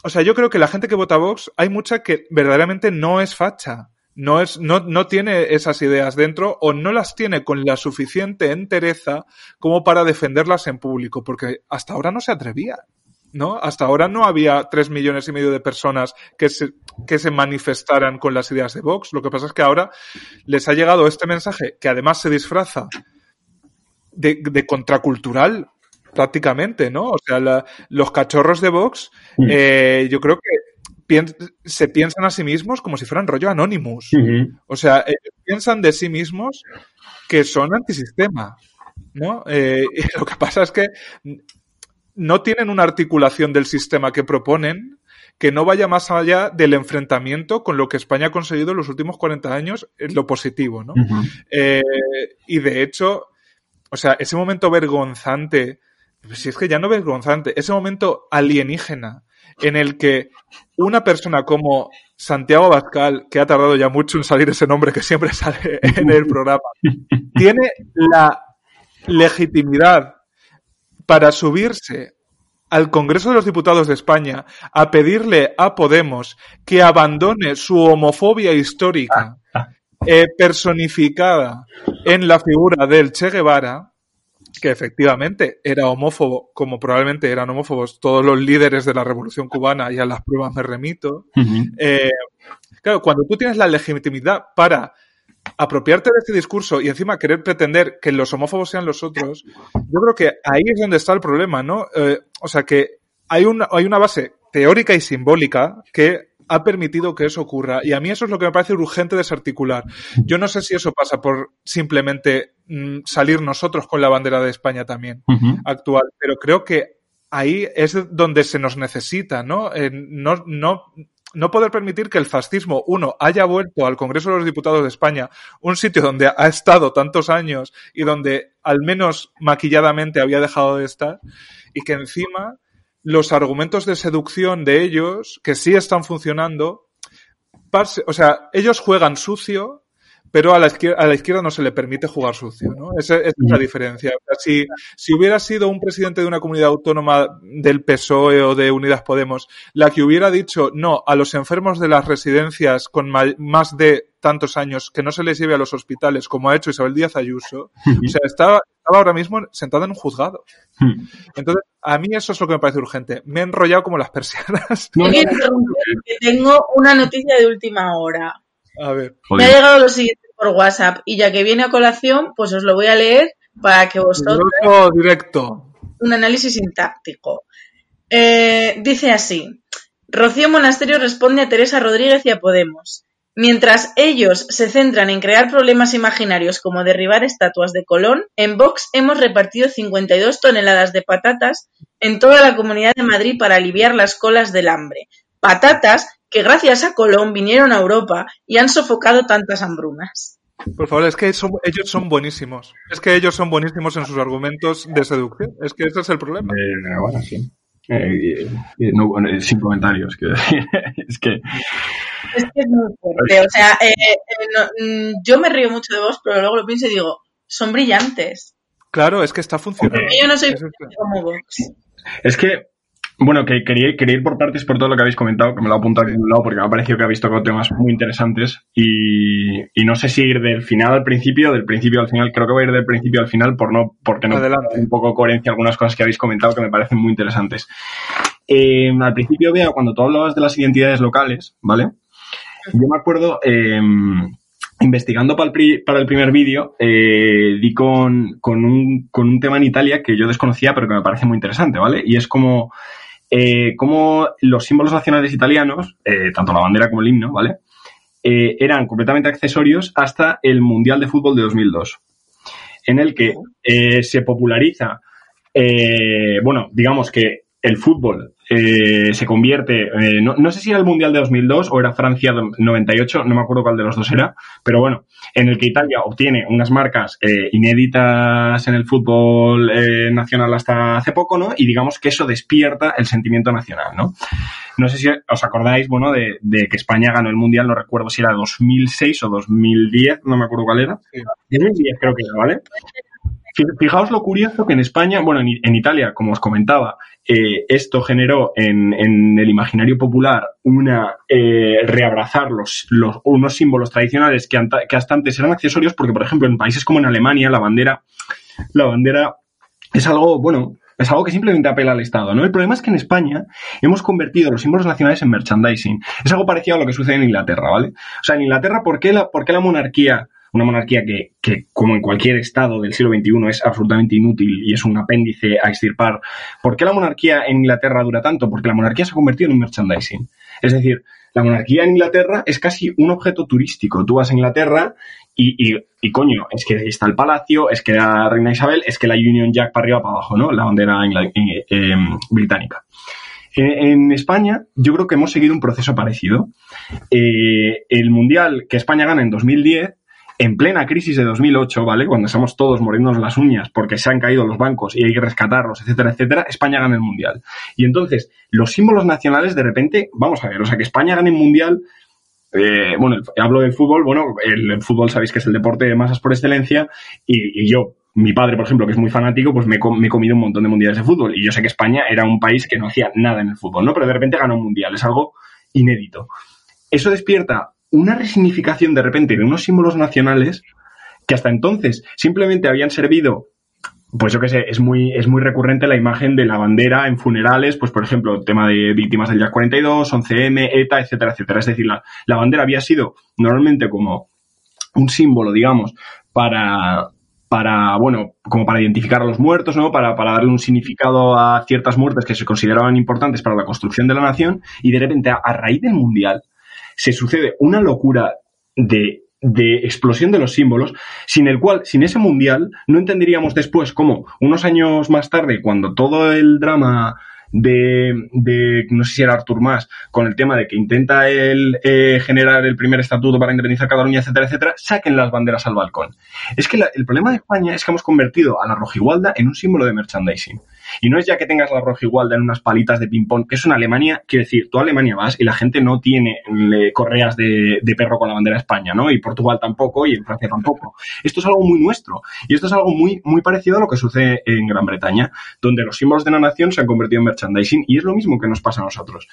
O sea, yo creo que la gente que vota Vox, hay mucha que verdaderamente no es facha. No, es, no, no tiene esas ideas dentro o no las tiene con la suficiente entereza como para defenderlas en público, porque hasta ahora no se atrevía. ¿no? Hasta ahora no había tres millones y medio de personas que se, que se manifestaran con las ideas de Vox. Lo que pasa es que ahora les ha llegado este mensaje que además se disfraza de, de contracultural prácticamente, ¿no? O sea, la- los cachorros de Vox, Mm. eh, yo creo que pien- se piensan a sí mismos como si fueran rollo Anonymous. O sea, ellos piensan de sí mismos que son antisistema. ¿no? Eh, y lo que pasa es que no tienen una articulación del sistema que proponen que no vaya más allá del enfrentamiento con lo que España ha conseguido en los últimos 40 años, en lo positivo, ¿no? eh, y de hecho, o sea, ese momento vergonzante, si es que ya no vergonzante, ese momento alienígena en el que una persona como Santiago Bascal, que ha tardado ya mucho en salir ese nombre que siempre sale en el programa, tiene la legitimidad para subirse al Congreso de los Diputados de España a pedirle a Podemos que abandone su homofobia histórica eh, personificada en la figura del Che Guevara, que efectivamente era homófobo, como probablemente eran homófobos todos los líderes de la Revolución Cubana, y a las pruebas me remito. Eh, claro, cuando tú tienes la legitimidad para apropiarte de este discurso y encima querer pretender que los homófobos sean los otros, yo creo que ahí es donde está el problema, ¿no? Eh, o sea que hay una, hay una base teórica y simbólica que ha permitido que eso ocurra. Y a mí eso es lo que me parece urgente desarticular. Yo no sé si eso pasa por simplemente mm, salir nosotros con la bandera de España también actual, pero creo que ahí es donde se nos necesita, ¿no? Eh, no, no, no poder permitir que el fascismo, uno, haya vuelto al Congreso de los Diputados de España, un sitio donde ha estado tantos años y donde al menos maquilladamente había dejado de estar, y que encima los argumentos de seducción de ellos, que sí están funcionando, o sea, ellos juegan sucio, pero a la, izquierda, a la izquierda no se le permite jugar sucio, ¿no? Esa, esa es la diferencia. Si, si hubiera sido un presidente de una comunidad autónoma del PSOE o de Unidas Podemos, la que hubiera dicho no a los enfermos de las residencias con más de tantos años que no se les lleve a los hospitales, como ha hecho Isabel Díaz Ayuso, o sea, estaba, estaba ahora mismo sentada en un juzgado. Entonces, a mí eso es lo que me parece urgente. Me he enrollado como las persianas. No, no, tengo una noticia de última hora. A ver. Me ha llegado lo siguiente por WhatsApp y ya que viene a colación, pues os lo voy a leer para que vosotros directo. un análisis sintáctico. Eh, dice así: Rocío Monasterio responde a Teresa Rodríguez y a Podemos. Mientras ellos se centran en crear problemas imaginarios como derribar estatuas de Colón, en Vox hemos repartido 52 toneladas de patatas en toda la comunidad de Madrid para aliviar las colas del hambre. Patatas que gracias a Colón vinieron a Europa y han sofocado tantas hambrunas. Por favor, es que son- ellos son buenísimos. Es que ellos son buenísimos en sus argumentos de seducción. Es que ese es el problema. Eh, bueno, sí. Eh, eh, no, bueno, eh, sin comentarios. quiero decir. es que Es que es muy fuerte. O sea, eh, eh, no- mm, yo me río mucho de vos, pero luego lo pienso y digo, son brillantes. Claro, es que está funcionando. Yo no soy como. Es que, bueno, que quería, quería ir por partes por todo lo que habéis comentado, que me lo he apuntado aquí en un lado porque me ha parecido que habéis tocado temas muy interesantes y, y no sé si ir del final al principio, del principio al final, creo que voy a ir del principio al final por no, porque no Adelante. un poco coherencia algunas cosas que habéis comentado que me parecen muy interesantes. Eh, al principio veo cuando tú hablabas de las identidades locales, ¿vale? Yo me acuerdo, eh, investigando para el, pri- para el primer vídeo, eh, di con, con, un, con un tema en Italia que yo desconocía, pero que me parece muy interesante, ¿vale? Y es como, eh, como los símbolos nacionales italianos, eh, tanto la bandera como el himno, ¿vale? Eh, eran completamente accesorios hasta el Mundial de Fútbol de 2002, en el que eh, se populariza, bueno, digamos que el fútbol eh, se convierte, eh, no, no sé si era el Mundial de 2002 o era Francia 98, no me acuerdo cuál de los dos era, pero bueno, en el que Italia obtiene unas marcas eh, inéditas en el fútbol nacional hasta hace poco, ¿no? Y digamos que eso despierta el sentimiento nacional, ¿no? No sé si os acordáis, bueno, de, de que España ganó el Mundial, no recuerdo si era 2006 o 2010, no me acuerdo cuál era. Sí. 2010 creo que era, ¿vale? Fi- Fijaos lo curioso que en España, bueno, en, en Italia, como os comentaba, eh, esto generó en, en el imaginario popular una eh, reabrazar los, los- unos símbolos tradicionales que, anta- que hasta antes eran accesorios, porque por ejemplo en países como en Alemania la bandera, la bandera es algo, bueno, es algo que simplemente apela al Estado, ¿no? El problema es que en España hemos convertido los símbolos nacionales en merchandising. Es algo parecido a lo que sucede en Inglaterra, ¿vale? O sea, en Inglaterra, ¿por qué la, por qué la monarquía, una monarquía que, que, como en cualquier estado del siglo XXI, es absolutamente inútil y es un apéndice a extirpar, ¿por qué la monarquía en Inglaterra dura tanto? Porque la monarquía se ha convertido en un merchandising. Es decir, la monarquía en Inglaterra es casi un objeto turístico. Tú vas a Inglaterra y, y, y, coño, es que está el palacio, es que la reina Isabel, es que la Union Jack para arriba para abajo, ¿no? La bandera eh, eh, británica. En, España, yo creo que hemos seguido un proceso parecido. Eh, el mundial que España gana en 2010 en plena crisis de 2008, ¿vale? Cuando estamos todos muriéndonos las uñas porque se han caído los bancos y hay que rescatarlos, etcétera, etcétera, España gana el Mundial. Y entonces, los símbolos nacionales de repente, vamos a ver, o sea, que España gane el Mundial, eh, bueno, hablo del fútbol, bueno, el, fútbol sabéis que es el deporte de masas por excelencia y, yo, mi padre, por ejemplo, que es muy fanático, pues me, me, he comido un montón de mundiales de fútbol y yo sé que España era un país que no hacía nada en el fútbol, ¿no? Pero de repente gana un mundial, es algo inédito. Eso despierta una resignificación de repente de unos símbolos nacionales que hasta entonces simplemente habían servido pues yo qué sé, es muy, es muy recurrente la imagen de la bandera en funerales, pues por ejemplo, el tema de víctimas del Jack 42, 11M, ETA, etcétera, etcétera. Es decir, la, la bandera había sido normalmente como un símbolo, digamos, para, para, bueno, como para identificar a los muertos, ¿no? Para, para, darle un significado a ciertas muertes que se consideraban importantes para la construcción de la nación, y de repente, a raíz del Mundial, se sucede una locura de, de explosión de los símbolos, sin el cual, sin ese mundial, no entenderíamos después cómo, unos años más tarde, cuando todo el drama de, de, no sé si era Artur Mas, con el tema de que intenta él eh, generar el primer estatuto para independizar Cataluña, etcétera, etcétera, saquen las banderas al balcón. Es que la, el problema de España es que hemos convertido a la rojigualda en un símbolo de merchandising. Y no es ya que tengas la rojigualda en unas palitas de ping-pong, que es una Alemania, quiero decir, tú a Alemania vas y la gente no tiene correas de, de, perro con la bandera de España, ¿no? Y Portugal tampoco, y en Francia tampoco. Esto es algo muy nuestro. Y esto es algo muy, muy parecido a lo que sucede en Gran Bretaña, donde los símbolos de la nación se han convertido en merchandising y es lo mismo que nos pasa a nosotros.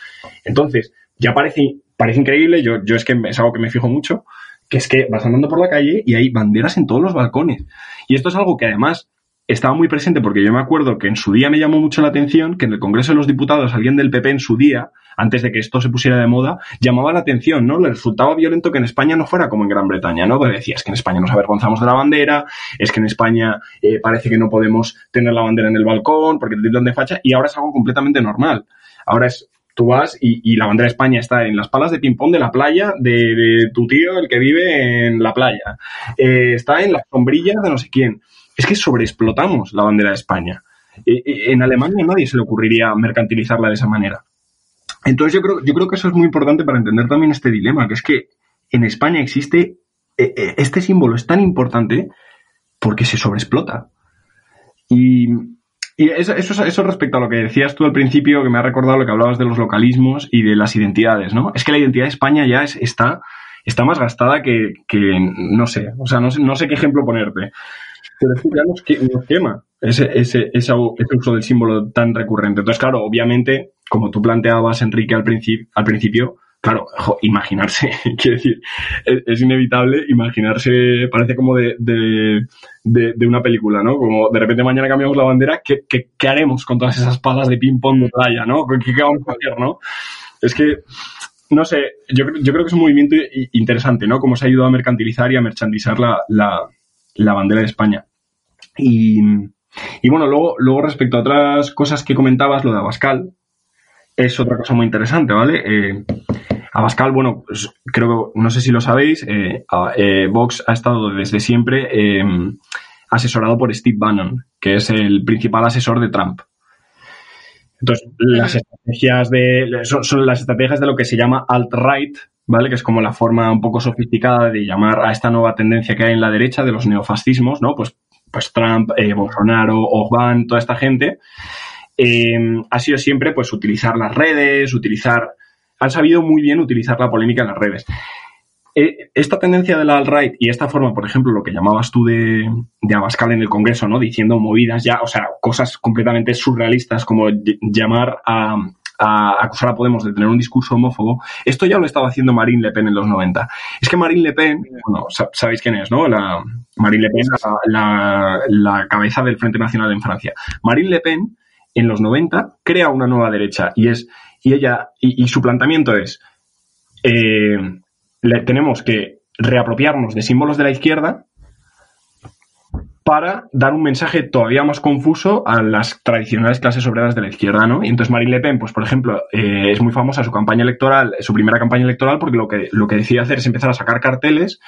Entonces, ya parece, parece increíble, yo, yo es que es algo que me fijo mucho, que es que vas andando por la calle y hay banderas en todos los balcones. Y esto es algo que además estaba muy presente porque yo me acuerdo que en su día me llamó mucho la atención que en el Congreso de los Diputados alguien del PP en su día, antes de que esto se pusiera de moda, llamaba la atención, ¿no? Le resultaba violento que en España no fuera como en Gran Bretaña, ¿no? Porque decía, es que en España nos avergonzamos de la bandera, es que en España eh, parece que no podemos tener la bandera en el balcón porque te tiran de facha y ahora es algo completamente normal. Ahora es tú vas y, la bandera de España está en las palas de ping-pong de la playa de, tu tío, el que vive en la playa. Eh, está en las sombrillas de no sé quién es que sobreexplotamos la bandera de España. En Alemania nadie se le ocurriría mercantilizarla de esa manera. Entonces yo creo, yo creo que eso es muy importante para entender también este dilema, que es que en España existe, eh, eh, este símbolo es tan importante porque se sobreexplota. Y, eso, eso, respecto a lo que decías tú al principio, que me ha recordado lo que hablabas de los localismos y de las identidades, ¿no? Es que la identidad de España ya está, está más gastada que, no sé, o sea, no no sé qué ejemplo ponerte pero es que ya nos, quema ese, ese, ese, uso del símbolo tan recurrente. Entonces, claro, obviamente, como tú planteabas, Enrique, al, al principio, claro, imaginarse, quiero decir, es, inevitable imaginarse, parece como de, de, de, una película, ¿no? Como de repente mañana cambiamos la bandera, ¿qué, qué, qué haremos con todas esas palas de ping-pong de playa, ¿no? ¿Qué, ¿Qué, vamos a hacer, no? Es que, no sé, yo, yo creo que es un movimiento interesante, ¿no? Cómo se ha ayudado a mercantilizar y a merchandizar la, la, la bandera de España. Y, y bueno, luego, luego respecto a otras cosas que comentabas, lo de Abascal, es otra cosa muy interesante, ¿vale? Eh, Abascal, bueno, pues, creo, no sé si lo sabéis, eh, eh, Vox ha estado desde siempre asesorado por Steve Bannon, que es el principal asesor de Trump. Entonces, las estrategias de, son, son las estrategias de lo que se llama alt-right, ¿vale? Que es como la forma un poco sofisticada de llamar a esta nueva tendencia que hay en la derecha de los neofascismos, ¿no? Pues pues Trump, eh, Bolsonaro, Orbán, toda esta gente, eh, ha sido siempre pues utilizar las redes, utilizar, han sabido muy bien utilizar la polémica en las redes. Eh, esta tendencia de la alt-right y esta forma, por ejemplo, lo que llamabas tú de, de Abascal en el Congreso, ¿no? Diciendo movidas ya, o sea, cosas completamente surrealistas como llamar a, a acusar a Podemos de tener un discurso homófobo, esto ya lo estaba haciendo Marine Le Pen en los 90. Es que Marine Le Pen, bueno, sabéis quién es, ¿no? La, Marine Le Pen, la, la, cabeza del Frente Nacional en Francia. Marine Le Pen, en los 90, crea una nueva derecha y es, y ella, y, su planteamiento es, eh, le, tenemos que reapropiarnos de símbolos de la izquierda para dar un mensaje todavía más confuso a las tradicionales clases obreras de la izquierda, ¿no? Y entonces Marine Le Pen, pues por ejemplo, eh, es muy famosa su campaña electoral, su primera campaña electoral, porque lo que, lo que decide hacer es empezar a sacar carteles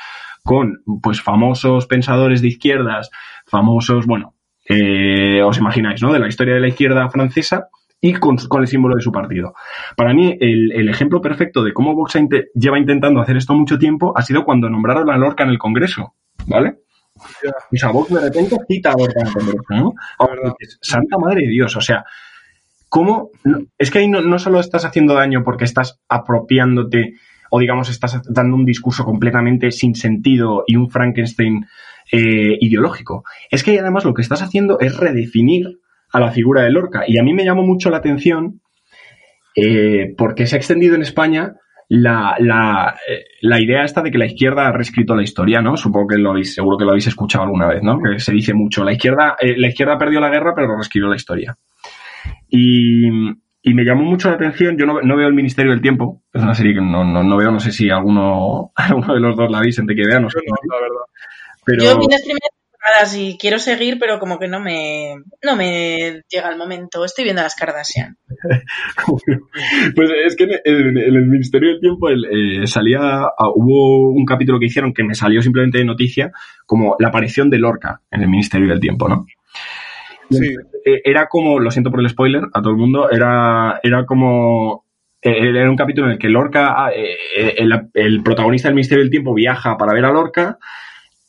con, pues, famosos pensadores de izquierdas, famosos, bueno, eh, os imagináis, ¿no? De la historia de la izquierda francesa y con, con el símbolo de su partido. Para mí, el, el ejemplo perfecto de cómo Vox lleva intentando hacer esto mucho tiempo ha sido cuando nombraron a Lorca en el Congreso, ¿vale? Sea, Vox de repente cita a Congreso, ¿no? Santa madre de Dios, o sea, ¿cómo? es que ahí no, no solo estás haciendo daño porque estás apropiándote o digamos estás dando un discurso completamente sin sentido y un Frankenstein eh, ideológico. Es que además lo que estás haciendo es redefinir a la figura de Lorca. Y a mí me llamó mucho la atención eh, porque se ha extendido en España la, la, eh, la idea esta de que la izquierda ha reescrito la historia, ¿no? Supongo que lo habéis, seguro que lo habéis escuchado alguna vez, ¿no? Que se dice mucho. La izquierda, eh, la izquierda perdió la guerra, pero reescribió la historia. Y, y me llamó mucho la atención, yo no, no veo el Ministerio del Tiempo, es una serie que no, no, no veo, no sé si alguno, alguno de los dos la veis, entre que vea, no sé. La verdad. Pero, Yo vi las primeras temporadas y quiero seguir, pero como que no me, no me llega el momento. Estoy viendo a las Kardashian. Pues es que en el, en el Ministerio del Tiempo el, eh, salía, ah, hubo un capítulo que hicieron que me salió simplemente de noticia, como la aparición de Lorca en el Ministerio del Tiempo, ¿no? Sí, Eh, Era como, lo siento por el spoiler a todo el mundo, era, era como, eh, era un capítulo en el que Lorca, ah, el, el protagonista del Ministerio del Tiempo viaja para ver a Lorca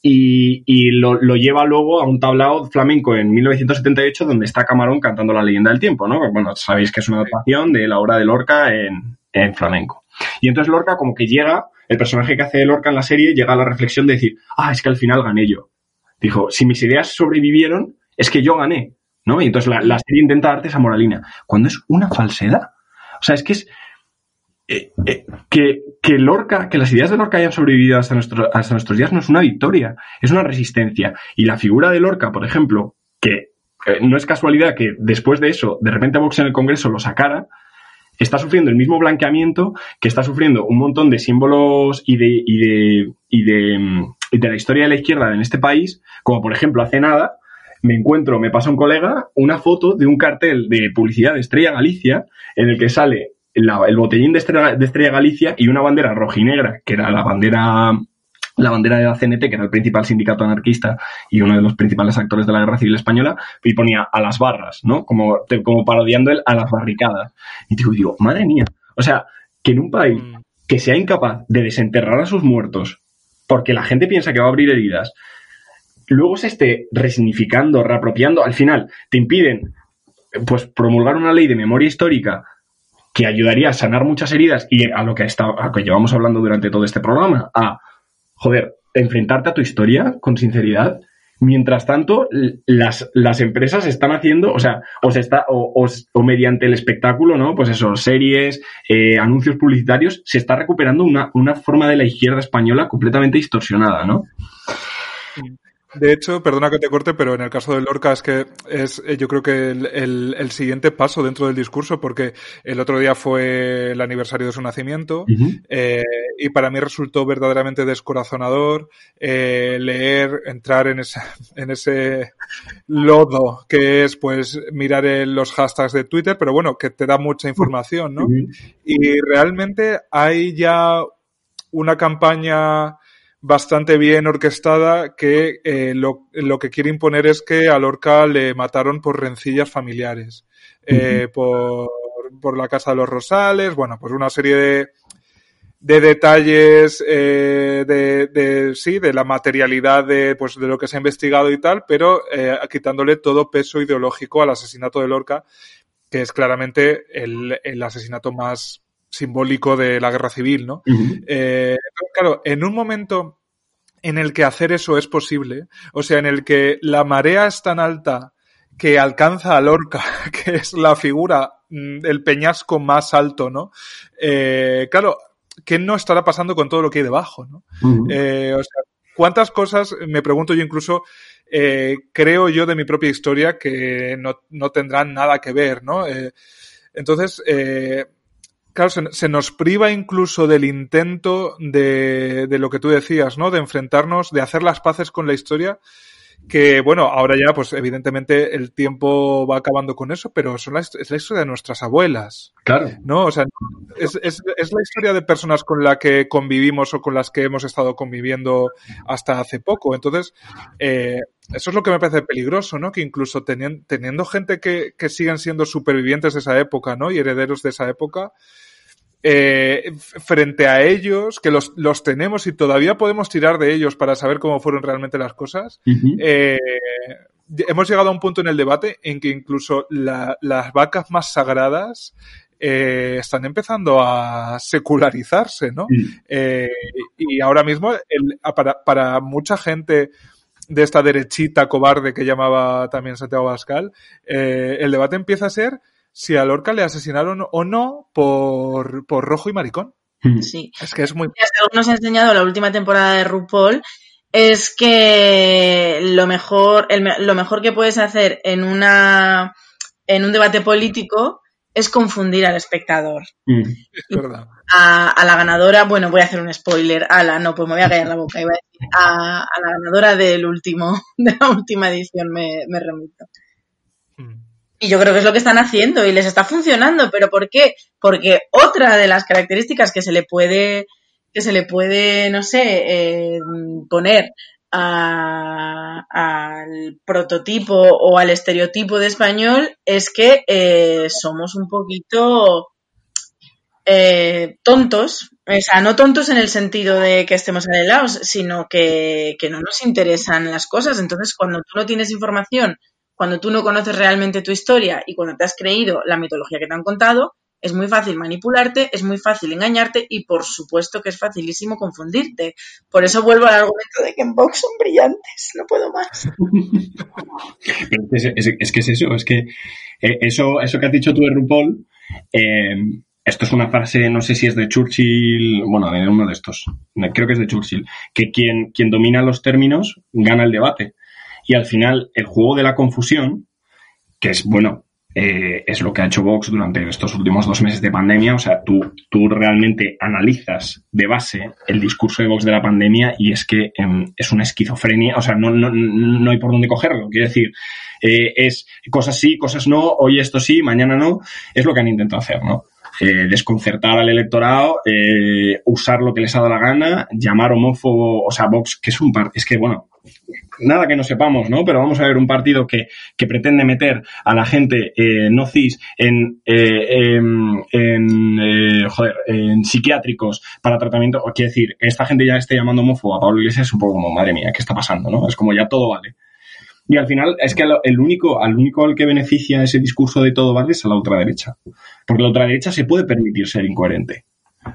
y, y lo, lo lleva luego a un tablao flamenco en 1978 donde está Camarón cantando la leyenda del tiempo, ¿no? Bueno, sabéis que es una adaptación de la obra de Lorca en, en flamenco. Y entonces Lorca como que llega, el personaje que hace Lorca en la serie llega a la reflexión de decir, ah, es que al final gané yo. Dijo, si mis ideas sobrevivieron, es que yo gané, ¿no? Y entonces la, la serie intenta darte esa moralina, cuando es una falsedad. O sea, es que es, eh, eh, que, que Lorca, que las ideas de Lorca hayan sobrevivido hasta, hasta nuestros días no es una victoria, es una resistencia. Y la figura de Lorca, por ejemplo, que eh, no es casualidad que después de eso, de repente Vox en el Congreso lo sacara, está sufriendo el mismo blanqueamiento que está sufriendo un montón de símbolos y de, y de, y de, mm, y de la historia de la izquierda en este país, como por ejemplo hace nada, me encuentro, me pasa un colega, una foto de un cartel de publicidad de Estrella Galicia en el que sale la- el botellín de Estrella, de Estrella Galicia y una bandera rojinegra, que era la bandera la bandera de la CNT, que era el principal sindicato anarquista y uno de los principales actores de la guerra civil española, y ponía a las barras, ¿no? Como, como parodiando el a las barricadas. Y digo, digo, madre mía, o sea, que en un país Mm. que sea incapaz de desenterrar a sus muertos porque la gente piensa que va a abrir heridas, luego se esté resignificando, reapropiando, al final te impiden pues promulgar una ley de memoria histórica que ayudaría a sanar muchas heridas y a lo que llevamos hablando durante todo este programa, a joder, enfrentarte a tu historia con sinceridad. Mientras tanto, las, las empresas están haciendo, o sea, o, se está, o, o mediante el espectáculo, ¿no? Pues eso, series, eh, anuncios publicitarios, se está recuperando una, una forma de la izquierda española completamente distorsionada, ¿no? De hecho, perdona que te corte, pero en el caso de Lorca es que es, eh, yo creo que el, el- el siguiente paso dentro del discurso, porque el otro día fue el aniversario de su nacimiento, eh, y para mí resultó verdaderamente descorazonador eh, leer, entrar en ese, en ese lodo que es pues mirar el- los hashtags de Twitter, pero bueno, que te da mucha información, ¿no? Y realmente hay ya una campaña bastante bien orquestada que eh, lo, lo que quiere imponer es que a Lorca le mataron por rencillas familiares, eh, por, por la Casa de los Rosales, bueno, pues una serie de, de detalles eh, de, de, sí, de la materialidad de, pues, de lo que se ha investigado y tal, pero eh, quitándole todo peso ideológico al asesinato de Lorca, que es claramente el, el asesinato más simbólico de la guerra civil, ¿no? Eh, claro, en un momento en el que hacer eso es posible, o sea, en el que la marea es tan alta que alcanza a Lorca, que es la figura, mm, el peñasco más alto, ¿no? Eh, claro, ¿qué no estará pasando con todo lo que hay debajo, ¿no? Eh, o sea, ¿cuántas cosas, me pregunto yo incluso, eh, creo yo de mi propia historia que no, no tendrán nada que ver, ¿no? Entonces, claro, se, se nos priva incluso del intento de, de lo que tú decías, ¿no? De enfrentarnos, de hacer las paces con la historia que bueno, ahora ya pues evidentemente el tiempo va acabando con eso, pero son la, es la historia de nuestras abuelas. Claro. ¿No? O sea, es, es, es, la historia de personas con las que convivimos o con las que hemos estado conviviendo hasta hace poco. Entonces, eh, eso es lo que me parece peligroso, ¿no? Que incluso teniendo, teniendo gente que, que siguen siendo supervivientes de esa época, ¿no? Y herederos de esa época, eh, frente a ellos, que los, los, tenemos y todavía podemos tirar de ellos para saber cómo fueron realmente las cosas, uh -huh. eh, hemos llegado a un punto en el debate en que incluso la, las vacas más sagradas eh, están empezando a secularizarse, ¿no? Eh, y ahora mismo, el, para, para, mucha gente de esta derechita cobarde que llamaba también Santiago Pascal, eh, el debate empieza a ser si a Lorca le asesinaron o no por, por rojo y maricón. Sí. Es que es muy... Según nos ha enseñado la última temporada de RuPaul, es que lo mejor, el, lo mejor que puedes hacer en una en un debate político es confundir al espectador. Mm. Es verdad. A, a, la ganadora, bueno, voy a hacer un spoiler, a la, no, pues me voy a callar la boca, iba a decir, a, a la ganadora del último, de la última edición me, me remito. Y yo creo que es lo que están haciendo y les está funcionando, pero ¿por qué? Porque otra de las características que se le puede, que se le puede, no sé, eh, poner al prototipo o al estereotipo de español es que eh, somos un poquito eh, tontos, o sea, no tontos en el sentido de que estemos anhelados, sino que, que no nos interesan las cosas. Entonces, cuando tú no tienes información cuando tú no conoces realmente tu historia y cuando te has creído la mitología que te han contado, es muy fácil manipularte, es muy fácil engañarte y por supuesto que es facilísimo confundirte. Por eso vuelvo al argumento de que en Vox son brillantes, no puedo más. es, es, es, que es eso, es que eh, eso, eso que has dicho tú de RuPaul, eh, esto es una frase, no sé si es de Churchill, bueno, de uno de estos, creo que es de Churchill, que quien, quien domina los términos gana el debate. Y al final, el juego de la confusión, que es, bueno, eh, es lo que ha hecho Vox durante estos últimos dos meses de pandemia. O sea, tú, tú realmente analizas de base el discurso de Vox de la pandemia y es que eh, es una esquizofrenia. O sea, no, no, no hay por dónde cogerlo. Quiero decir, eh, es cosas sí, cosas no, hoy esto sí, mañana no. Es lo que han intentado hacer, ¿no? Eh, desconcertar al electorado, eh, usar lo que les ha dado la gana, llamar homófobo, o sea, Vox, que es un partido, es que, bueno, nada que no sepamos, ¿no? Pero vamos a ver un partido que, que pretende meter a la gente eh, no cis en, eh, en, en eh, joder, en psiquiátricos para tratamiento. Quiere decir, esta gente ya esté llamando homófobo a Pablo Iglesias es un poco como, madre mía, ¿qué está pasando, no? Es como ya todo vale. Y al final es que el único, al único al que beneficia ese discurso de todo vale es a la ultraderecha. Porque la ultraderecha se puede permitir ser incoherente.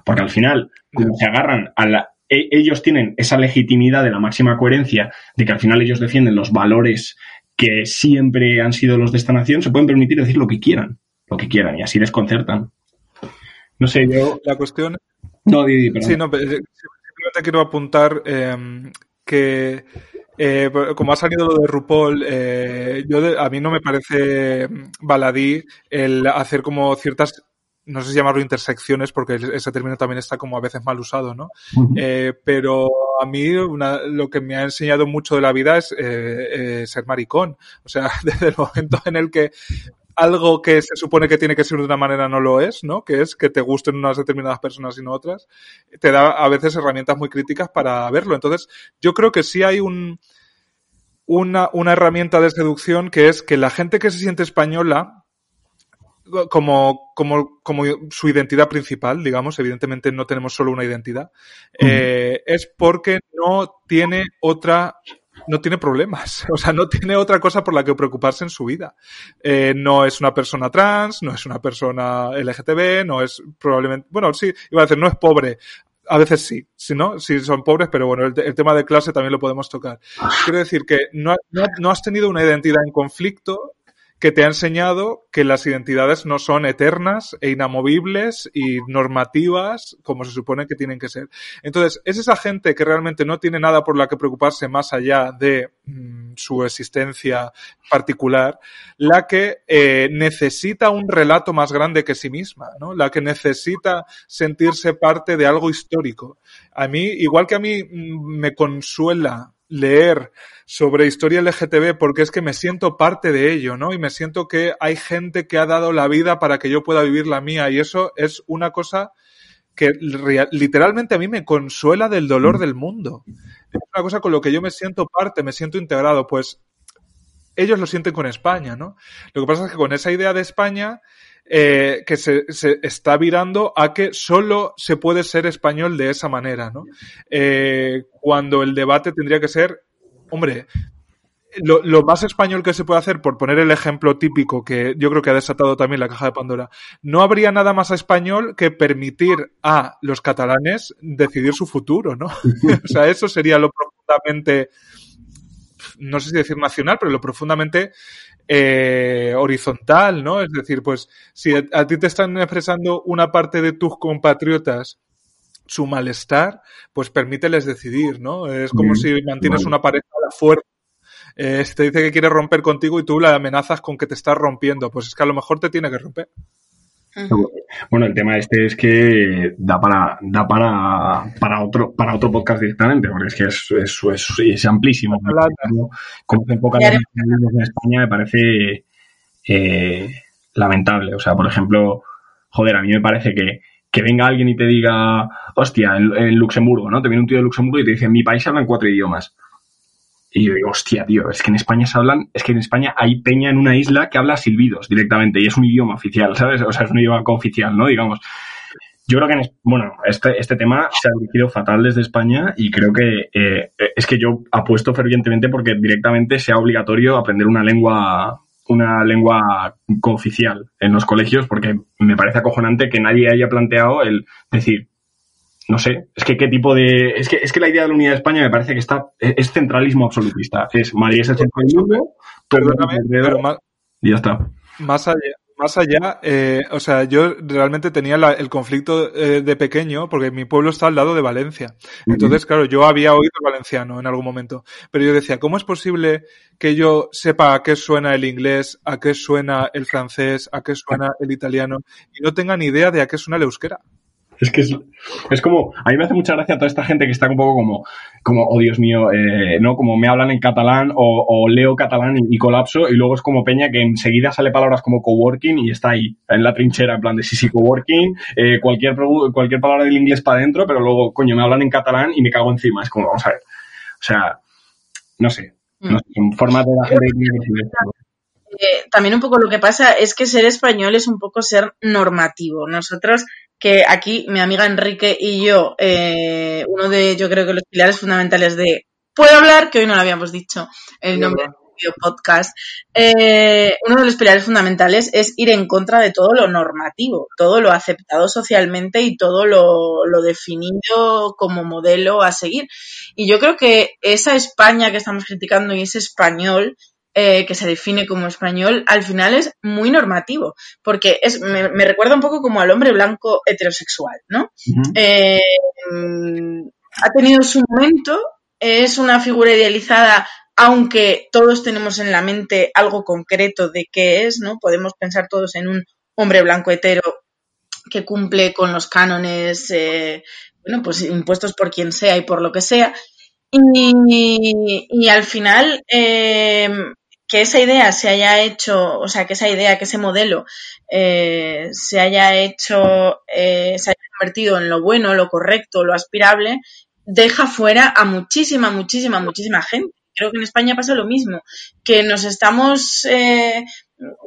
Porque al final, como se agarran a la, ellos tienen esa legitimidad de la máxima coherencia, de que al final ellos defienden los valores que siempre han sido los de esta nación, se pueden permitir decir lo que quieran, lo que quieran, y así desconcertan. No sé, yo... La cuestión... No, Didi, perdón. Sí, no, simplemente quiero apuntar eh, que... Eh, como ha salido lo de RuPaul, eh, yo de, a mí no me parece baladí el hacer como ciertas no sé si llamarlo intersecciones porque ese término también está como a veces mal usado, ¿no? Eh, pero a mí una, lo que me ha enseñado mucho de la vida es eh, eh, ser maricón. O sea, desde el momento en el que algo que se supone que tiene que ser de una manera no lo es, ¿no? Que es que te gusten unas determinadas personas y no otras, te da a veces herramientas muy críticas para verlo. Entonces, yo creo que sí hay un, una, una herramienta de seducción que es que la gente que se siente española, como, como, como su identidad principal, digamos, evidentemente no tenemos solo una identidad, eh, es porque no tiene otra no tiene problemas, o sea, no tiene otra cosa por la que preocuparse en su vida. Eh, no es una persona trans, no es una persona LGTB, no es probablemente, bueno, sí, iba a decir, no es pobre. A veces sí, sí, ¿no? Sí son pobres, pero bueno, el, el tema de clase también lo podemos tocar. Quiero decir que no, no, no has tenido una identidad en conflicto que te ha enseñado que las identidades no son eternas e inamovibles y normativas como se supone que tienen que ser. Entonces, es esa gente que realmente no tiene nada por la que preocuparse más allá de mm, su existencia particular, la que eh, necesita un relato más grande que sí misma, ¿no? La que necesita sentirse parte de algo histórico. A mí, igual que a mí mm, me consuela leer sobre historia LGTB porque es que me siento parte de ello, ¿no? Y me siento que hay gente que ha dado la vida para que yo pueda vivir la mía y eso es una cosa que literalmente a mí me consuela del dolor del mundo. Es una cosa con lo que yo me siento parte, me siento integrado, pues ellos lo sienten con España, ¿no? Lo que pasa es que con esa idea de España eh, que se, está virando a que solo se puede ser español de esa manera, ¿no? Eh, cuando el debate tendría que ser, hombre, lo, lo, más español que se puede hacer, por poner el ejemplo típico que yo creo que ha desatado también la caja de Pandora, no habría nada más español que permitir a los catalanes decidir su futuro, ¿no? o sea, eso sería lo profundamente, no sé si decir nacional, pero lo profundamente eh, horizontal, ¿no? Es decir, pues si a, a, ti te están expresando una parte de tus compatriotas su malestar, pues permíteles decidir, ¿no? Es como si mantienes una pareja a la fuerza. Eh, si te dice que quiere romper contigo y tú la amenazas con que te estás rompiendo, pues es que a lo mejor te tiene que romper. Bueno, el tema este es que da para da para, para otro para otro podcast directamente, porque es que es, es, es, es amplísimo. Como se enfocan en España me parece eh, lamentable. O sea, por ejemplo, joder, a mí me parece que, que venga alguien y te diga, hostia, en, en, Luxemburgo, ¿no? Te viene un tío de Luxemburgo y te dice, en mi país hablan cuatro idiomas. Y yo digo, hostia, tío, es que en España se hablan, es que en España hay peña en una isla que habla silbidos directamente y es un idioma oficial, ¿sabes? O sea, es un idioma cooficial, ¿no? Digamos. Yo creo que, en, bueno, este, este tema se ha dirigido fatal desde España y creo que eh, es que yo apuesto fervientemente porque directamente sea obligatorio aprender una lengua una lengua cooficial en los colegios porque me parece acojonante que nadie haya planteado el decir, no sé, es que qué tipo de. Es que, es que la idea de la unidad de España me parece que está. Es centralismo absolutista. Es Madrid es el centro del mundo, Perdóname, pero más, y ya está. Más allá, más allá eh, o sea, yo realmente tenía la, el conflicto eh, de pequeño, porque mi pueblo está al lado de Valencia. Entonces, claro, yo había oído el valenciano en algún momento, pero yo decía, ¿cómo es posible que yo sepa a qué suena el inglés, a qué suena el francés, a qué suena el italiano, y no tenga ni idea de a qué suena el euskera? Es que es, es, como, a mí me hace mucha gracia toda esta gente que está un poco como, como oh Dios mío, eh, ¿no? Como me hablan en catalán o, o leo catalán y, y, colapso y luego es como Peña que enseguida sale palabras como coworking y está ahí, en la trinchera, en plan de sí, sí, coworking, eh, cualquier, cualquier palabra del inglés para adentro, pero luego, coño, me hablan en catalán y me cago encima. Es como, vamos a ver. O sea, no sé. No sé formas de la gente que eh, también un poco lo que pasa es que ser español es un poco ser normativo. Nosotros que aquí mi amiga Enrique y yo, eh, uno de, yo creo que los pilares fundamentales de Puedo hablar, que hoy no lo habíamos dicho, el nombre del podcast, eh, uno de los pilares fundamentales es ir en contra de todo lo normativo, todo lo aceptado socialmente y todo lo, lo definido como modelo a seguir. Y yo creo que esa España que estamos criticando y ese español eh, que se define como español, al final es muy normativo, porque es, me, me, recuerda un poco como al hombre blanco heterosexual, ¿no? Uh -huh. eh, ha tenido su momento, es una figura idealizada, aunque todos tenemos en la mente algo concreto de qué es, ¿no? Podemos pensar todos en un hombre blanco hetero que cumple con los cánones, eh, bueno, pues impuestos por quien sea y por lo que sea. Y, y al final, eh, que esa idea se haya hecho, o sea, que esa idea, que ese modelo eh, se haya hecho, eh, se haya convertido en lo bueno, lo correcto, lo aspirable, deja fuera a muchísima, muchísima, muchísima gente. Creo que en España pasa lo mismo, que nos estamos, eh,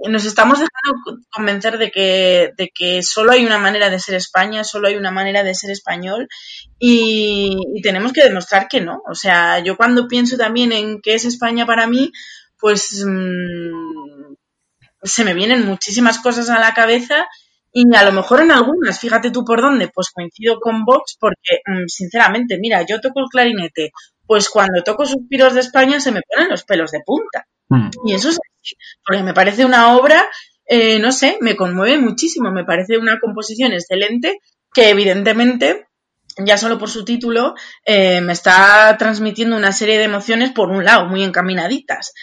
nos estamos dejando convencer de que, de que solo hay una manera de ser España, solo hay una manera de ser español y, y tenemos que demostrar que no. O sea, yo cuando pienso también en qué es España para mí, pues mmm, se me vienen muchísimas cosas a la cabeza y a lo mejor en algunas, fíjate tú por dónde, pues coincido con Vox porque, mmm, sinceramente, mira, yo toco el clarinete, pues cuando toco Suspiros de España se me ponen los pelos de punta. Mm. Y eso es así, porque me parece una obra, eh, no sé, me conmueve muchísimo, me parece una composición excelente que evidentemente ya solo por su título, eh, me está transmitiendo una serie de emociones, por un lado, muy encaminaditas.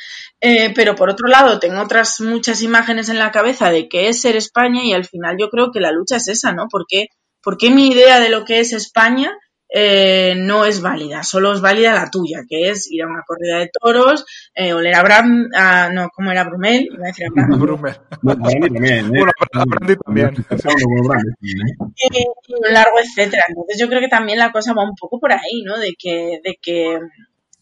Eh, pero por otro lado, tengo otras muchas imágenes en la cabeza de qué es ser España y al final yo creo que la lucha es esa, ¿no? Porque, porque mi idea de lo que es España eh, no es válida, solo es válida la tuya, que es ir a una corrida de toros, eh, oler a Bram, a, no, ¿cómo era Brumel? Iba a decir a Bram. Brummel. Bueno, Brandy también, ¿eh? Brandy, ¿eh? un largo etcétera. Entonces yo creo que también la cosa va un poco por ahí, ¿no? De que, de que,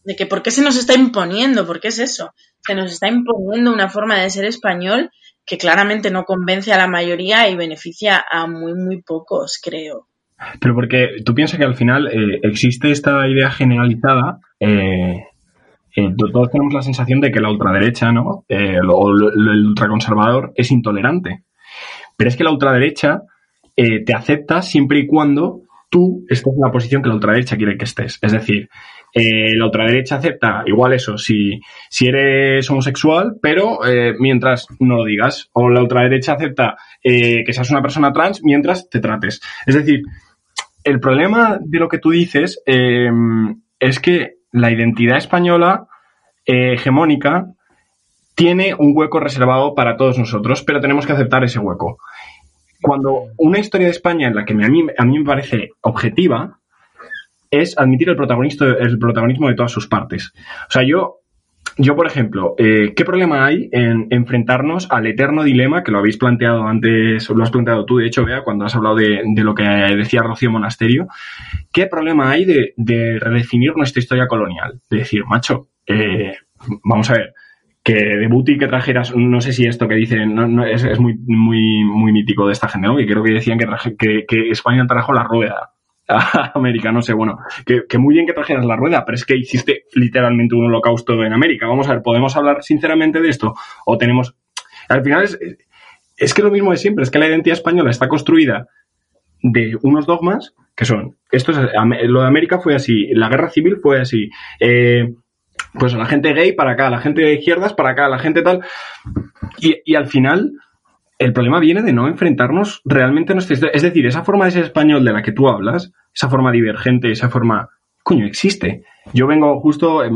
de que ¿por qué se nos está imponiendo? ¿Por qué es eso? Se nos está imponiendo una forma de ser español que claramente no convence a la mayoría y beneficia a muy, muy pocos, creo. Pero porque tú piensas que al final eh, existe esta idea generalizada, eh, eh, to- todos tenemos la sensación de que la ultraderecha, ¿no? Eh, o el ultraconservador es intolerante. Pero es que la ultraderecha te acepta siempre y cuando tú estés en la posición que la ultraderecha quiere que estés. Es decir, la ultraderecha acepta igual eso, si, si eres homosexual, pero mientras no lo digas. O la ultraderecha acepta que seas una persona trans mientras te trates. Es decir, el problema de lo que tú dices eh, es que la identidad española eh, hegemónica tiene un hueco reservado para todos nosotros, pero tenemos que aceptar ese hueco. Cuando una historia de España en la que a, mí, a mí me parece objetiva es admitir el, el protagonismo de todas sus partes. O sea, yo, yo por ejemplo, eh, ¿qué problema hay en enfrentarnos al eterno dilema que lo habéis planteado antes, o lo has planteado tú, de hecho, Bea, cuando has hablado de, de lo que decía Rocío Monasterio? ¿Qué problema hay de, de redefinir nuestra historia colonial? De decir, macho, eh, vamos a ver, que de Buti que trajeras, no sé si esto que dicen, no, no, es, muy, muy, muy mítico de esta gente, ¿no? Que creo que decían que, traje- que, que España trajo la rueda América, no sé, bueno, que, muy bien que trajeras la rueda, pero es que hiciste literalmente un holocausto en América. Vamos a ver, ¿podemos hablar sinceramente de esto? O tenemos... Al final es, es que lo mismo de siempre, es que la identidad española está construida de unos dogmas que son, esto es, lo de América fue así, la guerra civil fue así, eh, pues la gente gay para acá, la gente de izquierdas para acá, la gente tal, y al final el problema viene de no enfrentarnos realmente a nuestra historia. Es decir, esa forma de ser español de la que tú hablas, esa forma divergente, esa forma, coño, existe. Yo vengo justo, eh,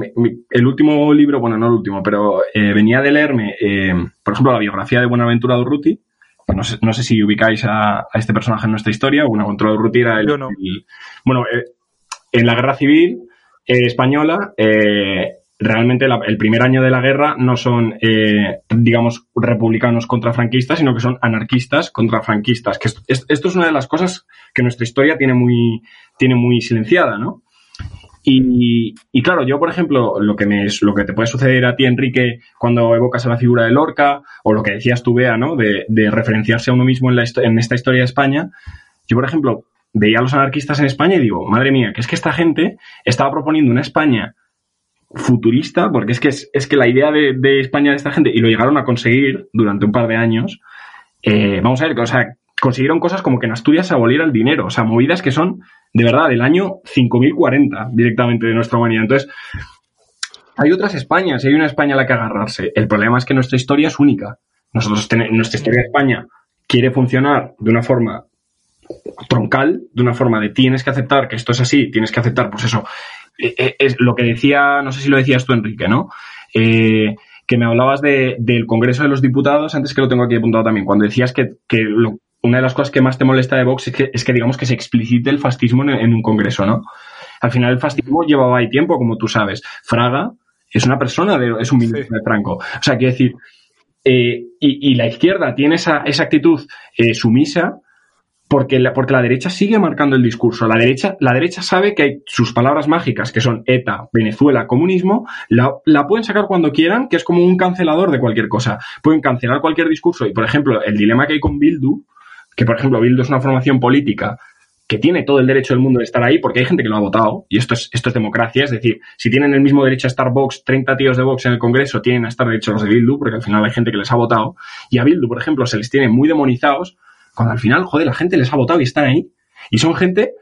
el último libro, bueno, no el último, pero eh, venía de leerme, eh, por ejemplo, la biografía de Buenaventura Durruti, que no sé, no sé si ubicáis a, a este personaje en nuestra historia, Buenaventura Durruti era el... Yo no. el- bueno, eh, en la guerra civil española, realmente el primer año de la guerra no son, eh, digamos, republicanos contra franquistas, sino que son anarquistas contra franquistas. Que esto, es- una de las cosas que nuestra historia tiene muy, tiene muy silenciada, ¿no? Y, y claro, yo, por ejemplo, lo que, me, lo que te puede suceder a ti, Enrique, cuando evocas a la figura de Lorca, o lo que decías tú, Bea, ¿no? De, referenciarse a uno mismo en, la, en esta historia de España. Yo, por ejemplo, veía a los anarquistas en España y digo, madre mía, que es que esta gente estaba proponiendo una España futurista, porque es que, es, es que la idea de, de España de esta gente, y lo llegaron a conseguir durante un par de años, eh, vamos a ver, o sea, consiguieron cosas como que en Asturias se aboliera el dinero, o sea, movidas que son, de verdad, del año 5040 directamente de nuestra humanidad. Entonces, hay otras Españas y hay una España a la que agarrarse. El problema es que nuestra historia es única. Nosotros nuestra historia de España quiere funcionar de una forma troncal, de una forma de tienes que aceptar que esto es así, tienes que aceptar, pues eso, eh, eh, es lo que decía, no sé si lo decías tú, Enrique, ¿no? Eh, que me hablabas de- del Congreso de los Diputados, antes que lo tengo aquí apuntado también, cuando decías que, que lo- una de las cosas que más te molesta de Vox es que, es que digamos que se explicite el fascismo en, en un Congreso, ¿no? Al final el fascismo llevaba ahí tiempo, como tú sabes. Fraga es una persona, de- es un ministro Sí. de Franco. O sea, quiero decir, eh, y, y la izquierda tiene esa, esa actitud eh, sumisa porque la, porque la derecha sigue marcando el discurso. La derecha, la derecha sabe que hay sus palabras mágicas, que son ETA, Venezuela, comunismo, la, la pueden sacar cuando quieran, que es como un cancelador de cualquier cosa. Pueden cancelar cualquier discurso. Y, por ejemplo, el dilema que hay con Bildu, que, por ejemplo, Bildu es una formación política que tiene todo el derecho del mundo de estar ahí, porque hay gente que lo ha votado, y esto es, esto es democracia, es decir, si tienen el mismo derecho a estar Vox, 30 tíos de Vox en el Congreso tienen a estar derecho los de Bildu, porque al final hay gente que les ha votado, y a Bildu, por ejemplo, se les tiene muy demonizados, cuando al final, joder, la gente les ha votado y están ahí, y son gente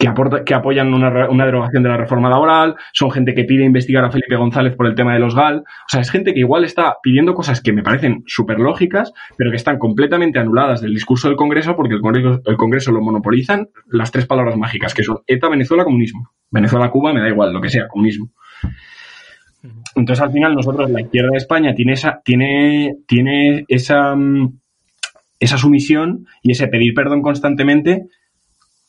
que, aporta, que apoyan una, una derogación de la reforma laboral, son gente que pide investigar a Felipe González por el tema de los GAL, o sea, es gente que igual está pidiendo cosas que me parecen súper lógicas, pero que están completamente anuladas del discurso del Congreso porque el Congreso, el Congreso lo monopolizan las tres palabras mágicas, que son ETA, Venezuela, comunismo. Venezuela, Cuba, me da igual, lo que sea, comunismo. Entonces, al final, nosotros, la izquierda de España, tiene esa, tiene, tiene esa, mm, esa sumisión y ese pedir perdón constantemente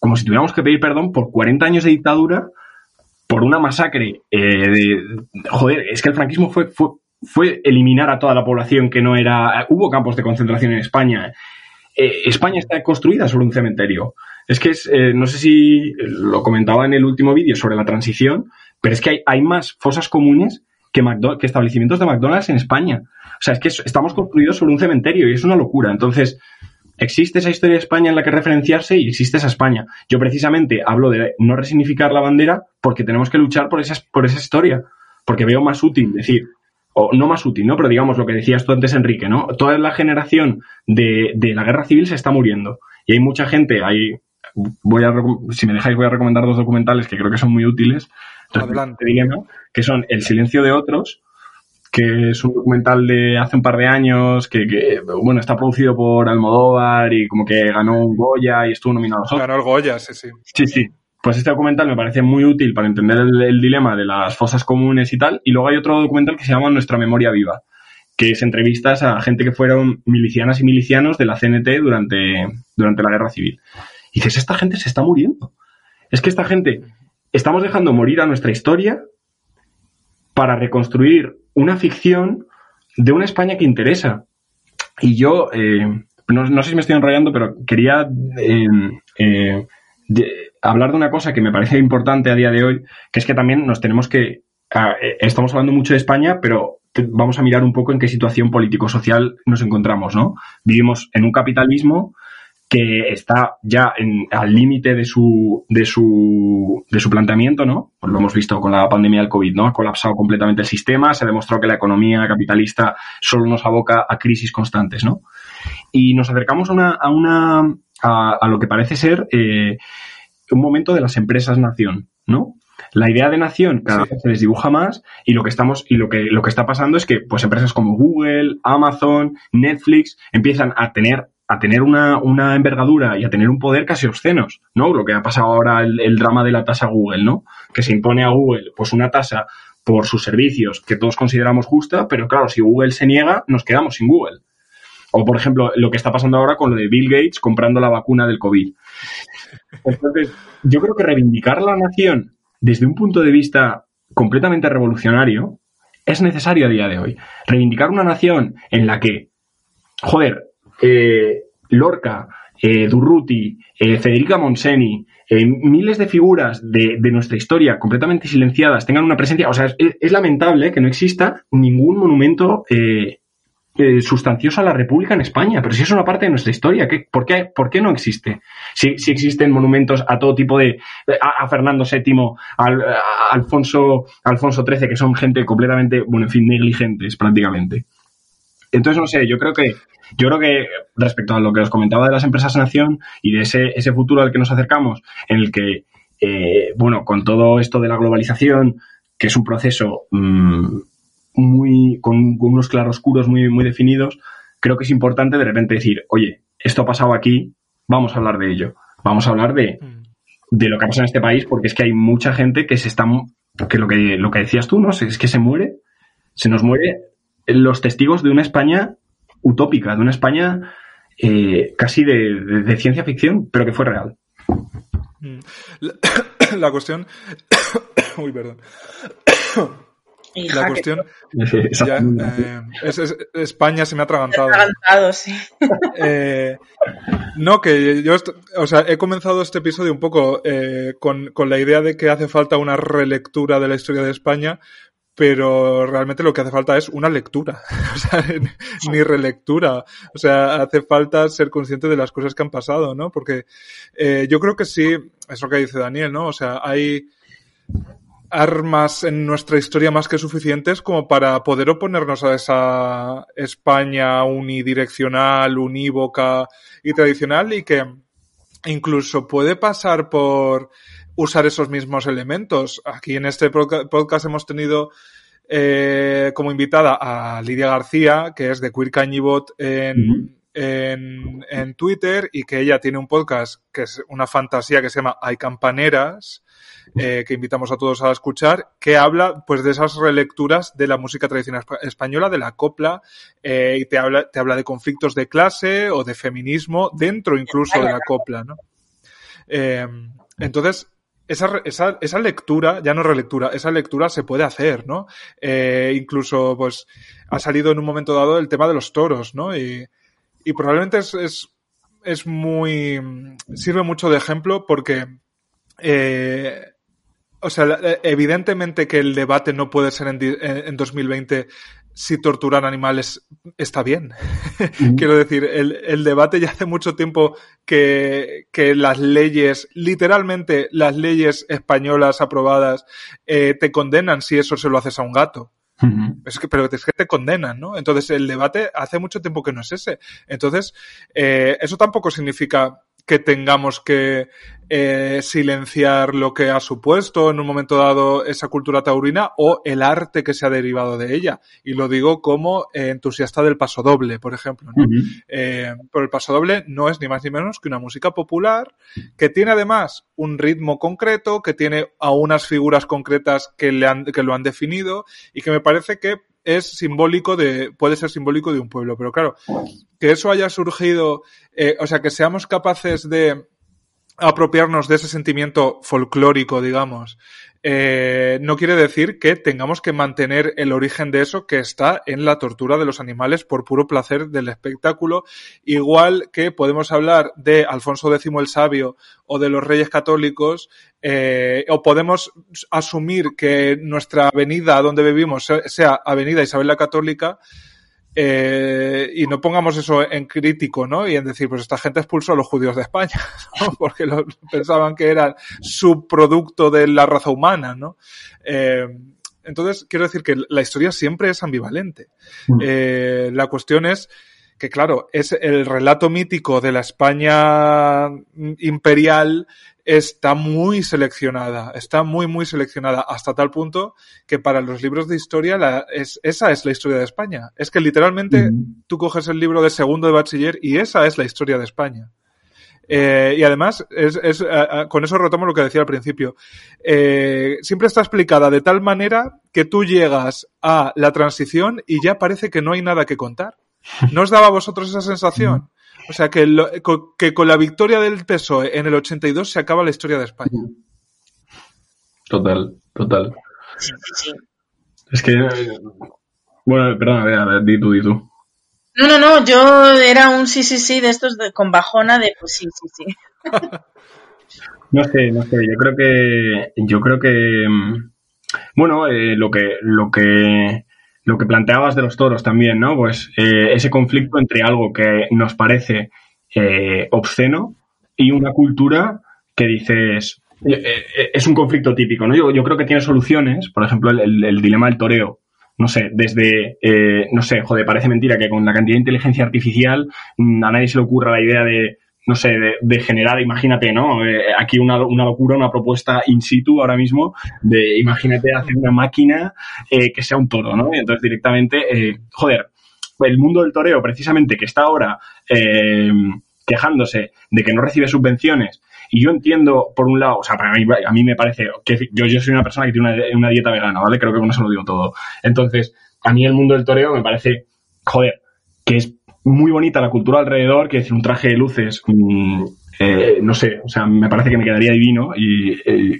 como si tuviéramos que pedir perdón por 40 años de dictadura, por una masacre eh, de, joder, es que el franquismo fue, fue, fue eliminar a toda la población que no era, hubo campos de concentración en España. Eh, España está construida sobre un cementerio. Es que es, eh, no sé si lo comentaba en el último vídeo sobre la transición, pero es que hay, hay más fosas comunes que, que establecimientos de McDonald's en España. O sea, es que estamos construidos sobre un cementerio y es una locura. Entonces, existe esa historia de España en la que referenciarse y existe esa España. Yo precisamente hablo de no resignificar la bandera porque tenemos que luchar por esa, por esa historia. Porque veo más útil decir, o no más útil, ¿no? Pero digamos lo que decías tú antes, Enrique, ¿no? Toda la generación de, de la guerra civil se está muriendo. Y hay mucha gente, hay, voy a, si me dejáis, voy a recomendar dos documentales que creo que son muy útiles. Adelante. Que son El silencio de otros, que es un documental de hace un par de años, que, bueno, está producido por Almodóvar y como que ganó un Goya y estuvo nominado a Ganó el Goya, sí, sí. Sí, sí. Pues este documental me parece muy útil para entender el, dilema de las fosas comunes y tal. Y luego hay otro documental que se llama Nuestra Memoria Viva, que es entrevistas a gente que fueron milicianas y milicianos de la CNT durante, durante la Guerra Civil. Y dices, esta gente se está muriendo. Es que esta gente, estamos dejando morir a nuestra historia para reconstruir una ficción de una España que interesa. Y yo, eh, no, sé si me estoy enrollando, pero quería eh, eh, hablar de una cosa que me parece importante a día de hoy, que es que también nos tenemos que... estamos hablando mucho de España, pero vamos a mirar un poco en qué situación político-social nos encontramos, ¿no? Vivimos en un capitalismo que está ya en, al límite de su, de, su, de su planteamiento, ¿no? Pues lo hemos visto con la pandemia del COVID, ¿no? Ha colapsado completamente el sistema, se ha demostrado que la economía capitalista solo nos aboca a crisis constantes, ¿no? Y nos acercamos a una, a, una, a, lo que parece ser eh, un momento de las empresas nación, ¿no? La idea de nación cada vez se les dibuja más y lo que estamos y lo que lo que está pasando es que pues empresas como Google, Amazon, Netflix empiezan a tener a tener una, una, envergadura y a tener un poder casi obscenos, ¿no? Lo que ha pasado ahora el, drama de la tasa Google, ¿no? Que se impone a Google pues una tasa por sus servicios que todos consideramos justa, pero claro, si Google se niega, nos quedamos sin Google. O, por ejemplo, lo que está pasando ahora con lo de Bill Gates comprando la vacuna del COVID. Entonces, yo creo que reivindicar la nación desde un punto de vista completamente revolucionario es necesario a día de hoy. Reivindicar una nación en la que, joder, eh, Lorca, eh, Durruti, eh, Federica Monseni, miles de figuras de, nuestra historia completamente silenciadas tengan una presencia. O sea, es, lamentable que no exista ningún monumento sustancioso a la República en España, pero si es una parte de nuestra historia, por, qué, ¿por, qué, no existe? Si, existen monumentos a todo tipo de. a, Fernando VII, a, Alfonso, Alfonso XIII, que son gente completamente, bueno, en fin, negligentes prácticamente. Entonces, no sé, yo creo que yo creo que respecto a lo que os comentaba de las empresas nación y de ese, ese futuro al que nos acercamos, en el que, eh, bueno, con todo esto de la globalización, que es un proceso mm, muy, con, unos claroscuros muy, muy definidos, creo que es importante de repente decir, oye, esto ha pasado aquí, vamos a hablar de ello. Vamos a hablar de, mm. de lo que ha pasado en este país, porque es que hay mucha gente que se está, que lo que, lo que decías tú, ¿no? Es que se muere, se nos muere los testigos de una España utópica, de una España eh, casi de, ciencia ficción, pero que fue real. Mm. La, cuestión. Uy, perdón. La cuestión. Eh, es, España se me ha atragantado. atragantado, sí. Eh, no, que yo, o sea, he comenzado este episodio un poco con, con la idea de que hace falta una relectura de la historia de España, pero realmente lo que hace falta es una lectura, o sea, ni relectura, o sea, hace falta ser consciente de las cosas que han pasado, ¿no? Porque eh, yo creo que sí, es lo que dice Daniel, ¿no? O sea, hay armas en nuestra historia más que suficientes como para poder oponernos a esa España unidireccional, unívoca y tradicional y que incluso puede pasar por usar esos mismos elementos. Aquí en este podcast hemos tenido eh, como invitada a Lidia García, que es de Queer Cañibot en, en, en, Twitter y que ella tiene un podcast que es una fantasía que se llama Hay Campaneras, eh, que invitamos a todos a escuchar, que habla pues de esas relecturas de la música tradicional española, de la copla, eh, y te habla, te habla de conflictos de clase o de feminismo dentro incluso de la copla, ¿no? Eh, entonces, esa, esa, esa, lectura, ya no relectura, esa lectura se puede hacer, ¿no? Eh, incluso, pues, ha salido en un momento dado el tema de los toros, ¿no? Y, y probablemente es, es, es, muy. sirve mucho de ejemplo porque. Eh, o sea, evidentemente que el debate no puede ser en, en 2020 si torturar animales está bien. Quiero decir, el, el, debate ya hace mucho tiempo que, que, las leyes, literalmente las leyes españolas aprobadas, eh, te condenan si eso se lo haces a un gato. Uh -huh. Es que, pero es que te condenan, ¿no? Entonces el debate hace mucho tiempo que no es ese. Entonces, eh, eso tampoco significa que tengamos que eh, silenciar lo que ha supuesto en un momento dado esa cultura taurina o el arte que se ha derivado de ella. Y lo digo como eh, entusiasta del pasodoble, por ejemplo. ¿no? Uh -huh. eh, pero el pasodoble no es ni más ni menos que una música popular que tiene además un ritmo concreto, que tiene a unas figuras concretas que, le han, que lo han definido y que me parece que es simbólico de, puede ser simbólico de un pueblo, pero claro, que eso haya surgido, eh, o sea, que seamos capaces de apropiarnos de ese sentimiento folclórico, digamos, eh, no quiere decir que tengamos que mantener el origen de eso que está en la tortura de los animales por puro placer del espectáculo, igual que podemos hablar de Alfonso X el Sabio o de los Reyes Católicos, eh, o podemos asumir que nuestra avenida donde vivimos sea Avenida Isabel la Católica, eh, y no pongamos eso en crítico, ¿no? Y en decir, pues esta gente expulsó a los judíos de España, ¿no? Porque los, pensaban que eran subproducto de la raza humana, ¿no? Eh, entonces, quiero decir que la historia siempre es ambivalente. Mm. Eh, la cuestión es que, claro, es el relato mítico de la España imperial está muy seleccionada, está muy, muy seleccionada, hasta tal punto que para los libros de historia la, es, esa es la historia de España. Es que literalmente tú coges el libro de segundo de bachiller y esa es la historia de España. Eh, y además, es, es, con eso retomo lo que decía al principio. Eh, siempre está explicada de tal manera que tú llegas a la transición y ya parece que no hay nada que contar. ¿No os daba a vosotros esa sensación? O sea, que, lo, que con la victoria del PSOE en el 82 se acaba la historia de España. Total, total. Sí, sí. Es que. Bueno, perdona, a ver, a ver, di tú, di tú. No, no, no, yo era un sí, sí, sí de estos de, con bajona de pues sí, sí, sí. no sé, no sé, yo creo que. Yo creo que. mm, Bueno, eh, lo que. Lo que lo que planteabas de los toros también, ¿no? Pues eh, ese conflicto entre algo que nos parece eh, obsceno y una cultura que dices eh, es un conflicto típico, ¿no? Yo, creo que tiene soluciones, por ejemplo, el, el, el dilema del toreo. No sé, desde, no sé, joder, parece mentira que con la cantidad de inteligencia artificial mm, a nadie se le ocurra la idea de, no sé, de, de, generar, imagínate, ¿no? Eh, aquí una, una, locura, una propuesta in situ ahora mismo de, imagínate, hacer una máquina eh, que sea un toro, ¿no? Y entonces directamente, eh, joder, el mundo del toreo, precisamente, que está ahora quejándose de que no recibe subvenciones, y yo entiendo, por un lado, o sea, mí, a mí me parece que yo, yo soy una persona que tiene una, una dieta vegana, ¿vale? Creo que con eso lo digo todo. Entonces, a mí el mundo del toreo me parece, joder, que es muy bonita la cultura alrededor, que decir, un traje de luces, mmm, eh, no sé, o sea, me parece que me quedaría divino y,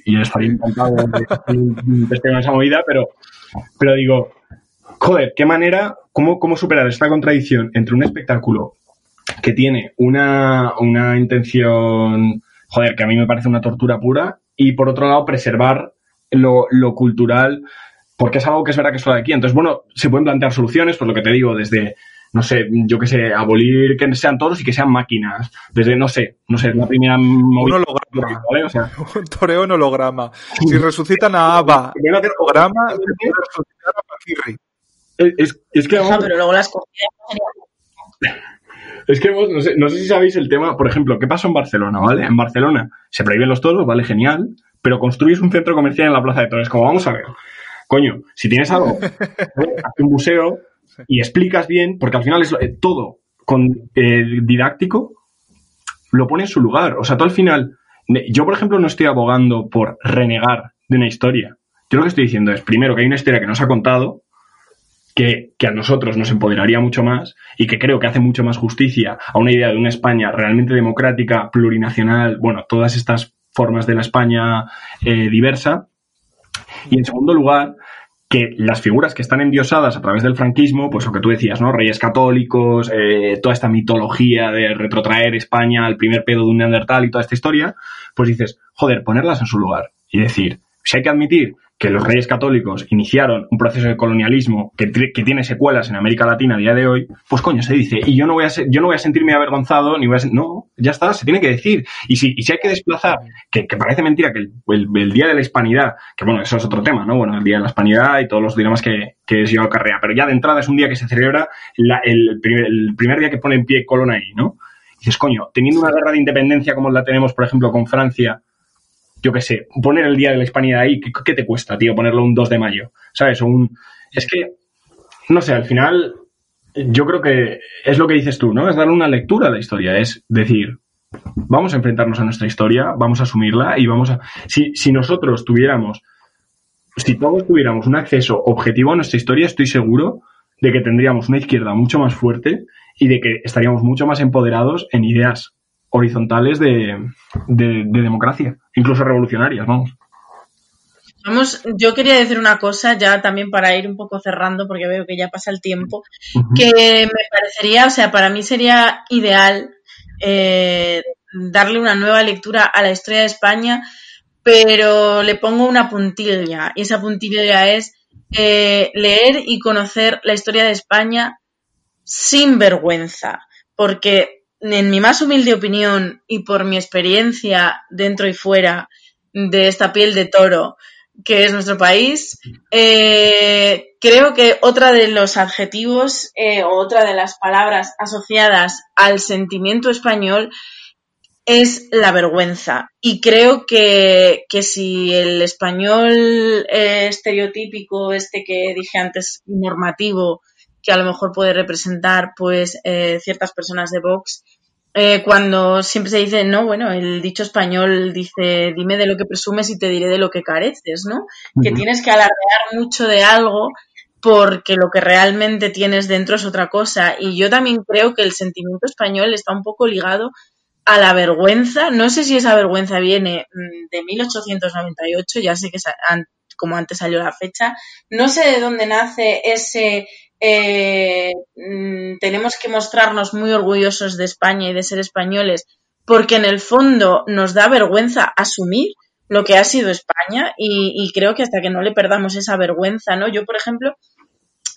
y estaría encantado de en esa movida, pero, pero digo, joder, qué manera, cómo, cómo superar esta contradicción entre un espectáculo que tiene una, una intención, joder, que a mí me parece una tortura pura, y por otro lado preservar lo, lo cultural, porque es algo que es verdad que es de aquí. Entonces, bueno, se pueden plantear soluciones, por lo que te digo, desde no sé, yo qué sé, abolir que sean toros y que sean máquinas. Desde, no sé, no sé, la primera movida. Un holograma. ¿vale? O sea, un toreo en holograma. Si resucitan a Ava en holograma, resucitar a. Es, es que vamos... No, pero luego las es que vos, no sé, no sé si sabéis el tema, por ejemplo, ¿qué pasó en Barcelona, vale? En Barcelona se prohíben los toros, vale, genial, pero construyes un centro comercial en la Plaza de Toros. Como vamos a ver, coño, si tienes algo, hace un museo, y explicas bien, porque al final es eh, todo con eh, didáctico, lo pone en su lugar. O sea, tú al final, yo por ejemplo no estoy abogando por renegar de una historia. Yo lo que estoy diciendo es, primero, que hay una historia que no se ha contado, que, que, a nosotros nos empoderaría mucho más y que creo que hace mucho más justicia a una idea de una España realmente democrática, plurinacional, bueno, todas estas formas de la España eh, diversa. Y en segundo lugar, que las figuras que están endiosadas a través del franquismo, pues lo que tú decías, ¿no? Reyes católicos, eh, toda esta mitología de retrotraer España al primer pedo de un Neandertal y toda esta historia, pues dices, joder, ponerlas en su lugar y decir, si hay que admitir que los reyes católicos iniciaron un proceso de colonialismo que, que, tiene secuelas en América Latina a día de hoy, pues coño, se dice, y yo no voy a, ser, yo no voy a sentirme avergonzado, ni voy a no, ya está, se tiene que decir. Y si, y si hay que desplazar, que, que parece mentira que el, el, Día de la Hispanidad, que bueno, eso es otro tema, ¿no? Bueno, el Día de la Hispanidad y todos los dilemas que, que es llevado carrera, pero ya de entrada es un día que se celebra el, primer, el primer día que pone en pie Colón ahí, ¿no? Y dices, coño, teniendo una guerra de independencia como la tenemos, por ejemplo, con Francia, yo qué sé, poner el día de la hispanidad ahí, ¿qué, ¿qué, te cuesta, tío? Ponerlo un 2 de mayo, ¿sabes? Un, es que, no sé, al final, yo creo que es lo que dices tú, ¿no? Es darle una lectura a la historia, es decir, vamos a enfrentarnos a nuestra historia, vamos a asumirla y vamos a... Si, si nosotros tuviéramos, si todos tuviéramos un acceso objetivo a nuestra historia, estoy seguro de que tendríamos una izquierda mucho más fuerte y de que estaríamos mucho más empoderados en ideas horizontales de, de, de, democracia, incluso revolucionarias, vamos. Vamos, yo quería decir una cosa ya también para ir un poco cerrando, porque veo que ya pasa el tiempo, uh -huh. que me parecería, o sea, para mí sería ideal eh, darle una nueva lectura a la historia de España, pero le pongo una puntilla, y esa puntilla es eh, leer y conocer la historia de España sin vergüenza, porque en mi más humilde opinión y por mi experiencia dentro y fuera de esta piel de toro que es nuestro país, eh, creo que otra de los adjetivos eh, o otra de las palabras asociadas al sentimiento español es la vergüenza. Y creo que, que si el español eh, estereotípico, este que dije antes, normativo, que a lo mejor puede representar pues ciertas personas de Vox eh, cuando siempre se dice no bueno el dicho español dice dime de lo que presumes y te diré de lo que careces no uh -huh. que tienes que alardear mucho de algo porque lo que realmente tienes dentro es otra cosa. Y yo también creo que el sentimiento español está un poco ligado a la vergüenza. No sé si esa vergüenza viene mm, de 1898 ya sé que como antes salió la fecha. No sé de dónde nace ese eh, mm, tenemos que mostrarnos muy orgullosos de España y de ser españoles, porque en el fondo nos da vergüenza asumir lo que ha sido España y, creo que hasta que no le perdamos esa vergüenza, ¿no? Yo, por ejemplo,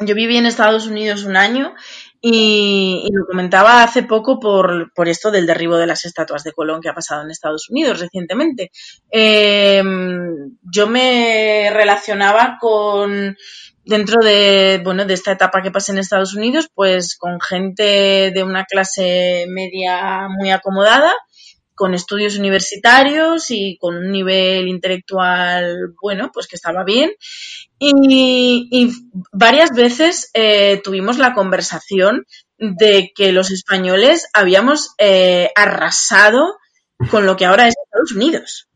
yo viví en Estados Unidos un año y, y lo comentaba hace poco por, por, esto del derribo de las estatuas de Colón que ha pasado en Estados Unidos recientemente. Eh, yo me relacionaba con dentro de, bueno, de esta etapa que pasa en Estados Unidos, pues con gente de una clase media muy acomodada, con estudios universitarios y con un nivel intelectual, bueno, pues que estaba bien. Y, varias veces eh, tuvimos la conversación de que los españoles habíamos eh, arrasado con lo que ahora es Estados Unidos.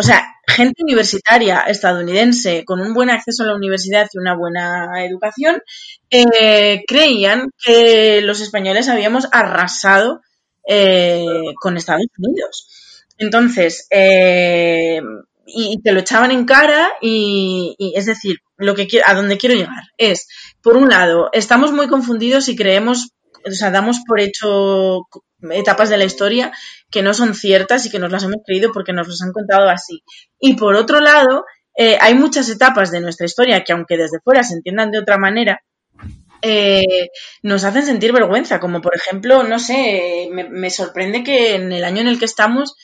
O sea, gente universitaria estadounidense con un buen acceso a la universidad y una buena educación eh, creían que los españoles habíamos arrasado eh, con Estados Unidos. Entonces, eh, y, te lo echaban en cara y, y, es decir, lo que quiero, a donde quiero llegar es, por un lado, estamos muy confundidos y creemos, o sea, damos por hecho etapas de la historia que no son ciertas y que nos las hemos creído porque nos las han contado así. Y por otro lado, eh, hay muchas etapas de nuestra historia que aunque desde fuera se entiendan de otra manera, eh, nos hacen sentir vergüenza, como por ejemplo, no sé, me, me, sorprende que en el año en el que estamos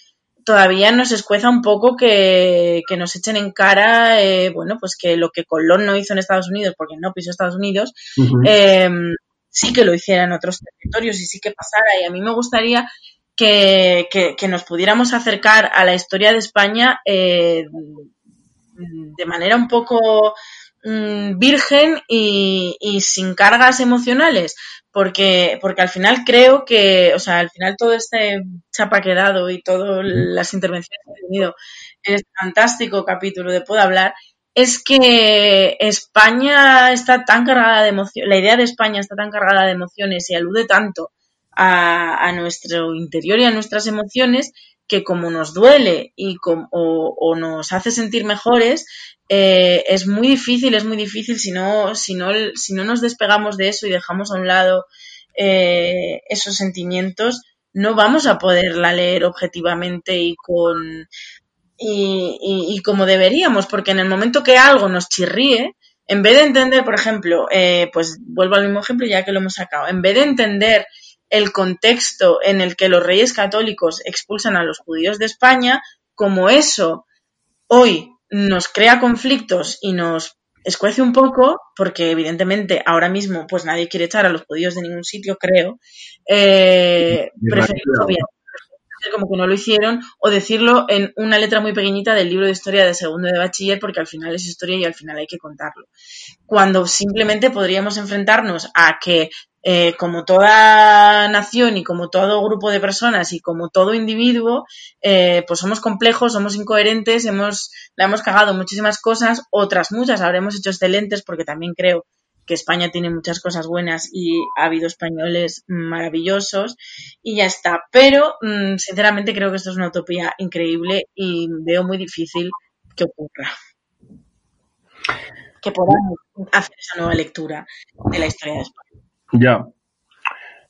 todavía nos escueza un poco que, que nos echen en cara, eh, bueno, pues que lo que Colón no hizo en Estados Unidos, porque no pisó Estados Unidos, uh -huh sí que lo hiciera en otros territorios y sí que pasara. Y a mí me gustaría que, que, nos pudiéramos acercar a la historia de España eh, de manera un poco mmm, virgen y, y, sin cargas emocionales. Porque, porque al final creo que, o sea, al final todo este chapa que he dado y todas las intervenciones que he tenido en este fantástico capítulo de Puedo Hablar, es que España está tan cargada de emociones, la idea de España está tan cargada de emociones y alude tanto a, nuestro interior y a nuestras emociones que como nos duele y o, nos hace sentir mejores, eh, es muy difícil, es muy difícil si no, si no, si no nos despegamos de eso y dejamos a un lado eh, esos sentimientos, no vamos a poderla leer objetivamente y con y, como deberíamos, porque en el momento que algo nos chirríe, en vez de entender, por ejemplo, eh, pues vuelvo al mismo ejemplo ya que lo hemos sacado, en vez de entender el contexto en el que los reyes católicos expulsan a los judíos de España, como eso hoy nos crea conflictos y nos escuece un poco, porque evidentemente ahora mismo pues nadie quiere echar a los judíos de ningún sitio, creo, eh, preferimos como que no lo hicieron o decirlo en una letra muy pequeñita del libro de historia de segundo de bachiller porque al final es historia y al final hay que contarlo. Cuando simplemente podríamos enfrentarnos a que eh, como toda nación y como todo grupo de personas y como todo individuo, eh, pues somos complejos, somos incoherentes, hemos, la hemos cagado muchísimas cosas, otras muchas habremos hecho excelentes porque también creo que España tiene muchas cosas buenas y ha habido españoles maravillosos y ya está. Pero mm, sinceramente creo que esto es una utopía increíble y veo muy difícil que ocurra. Que podamos hacer esa nueva lectura de la historia de España. Ya.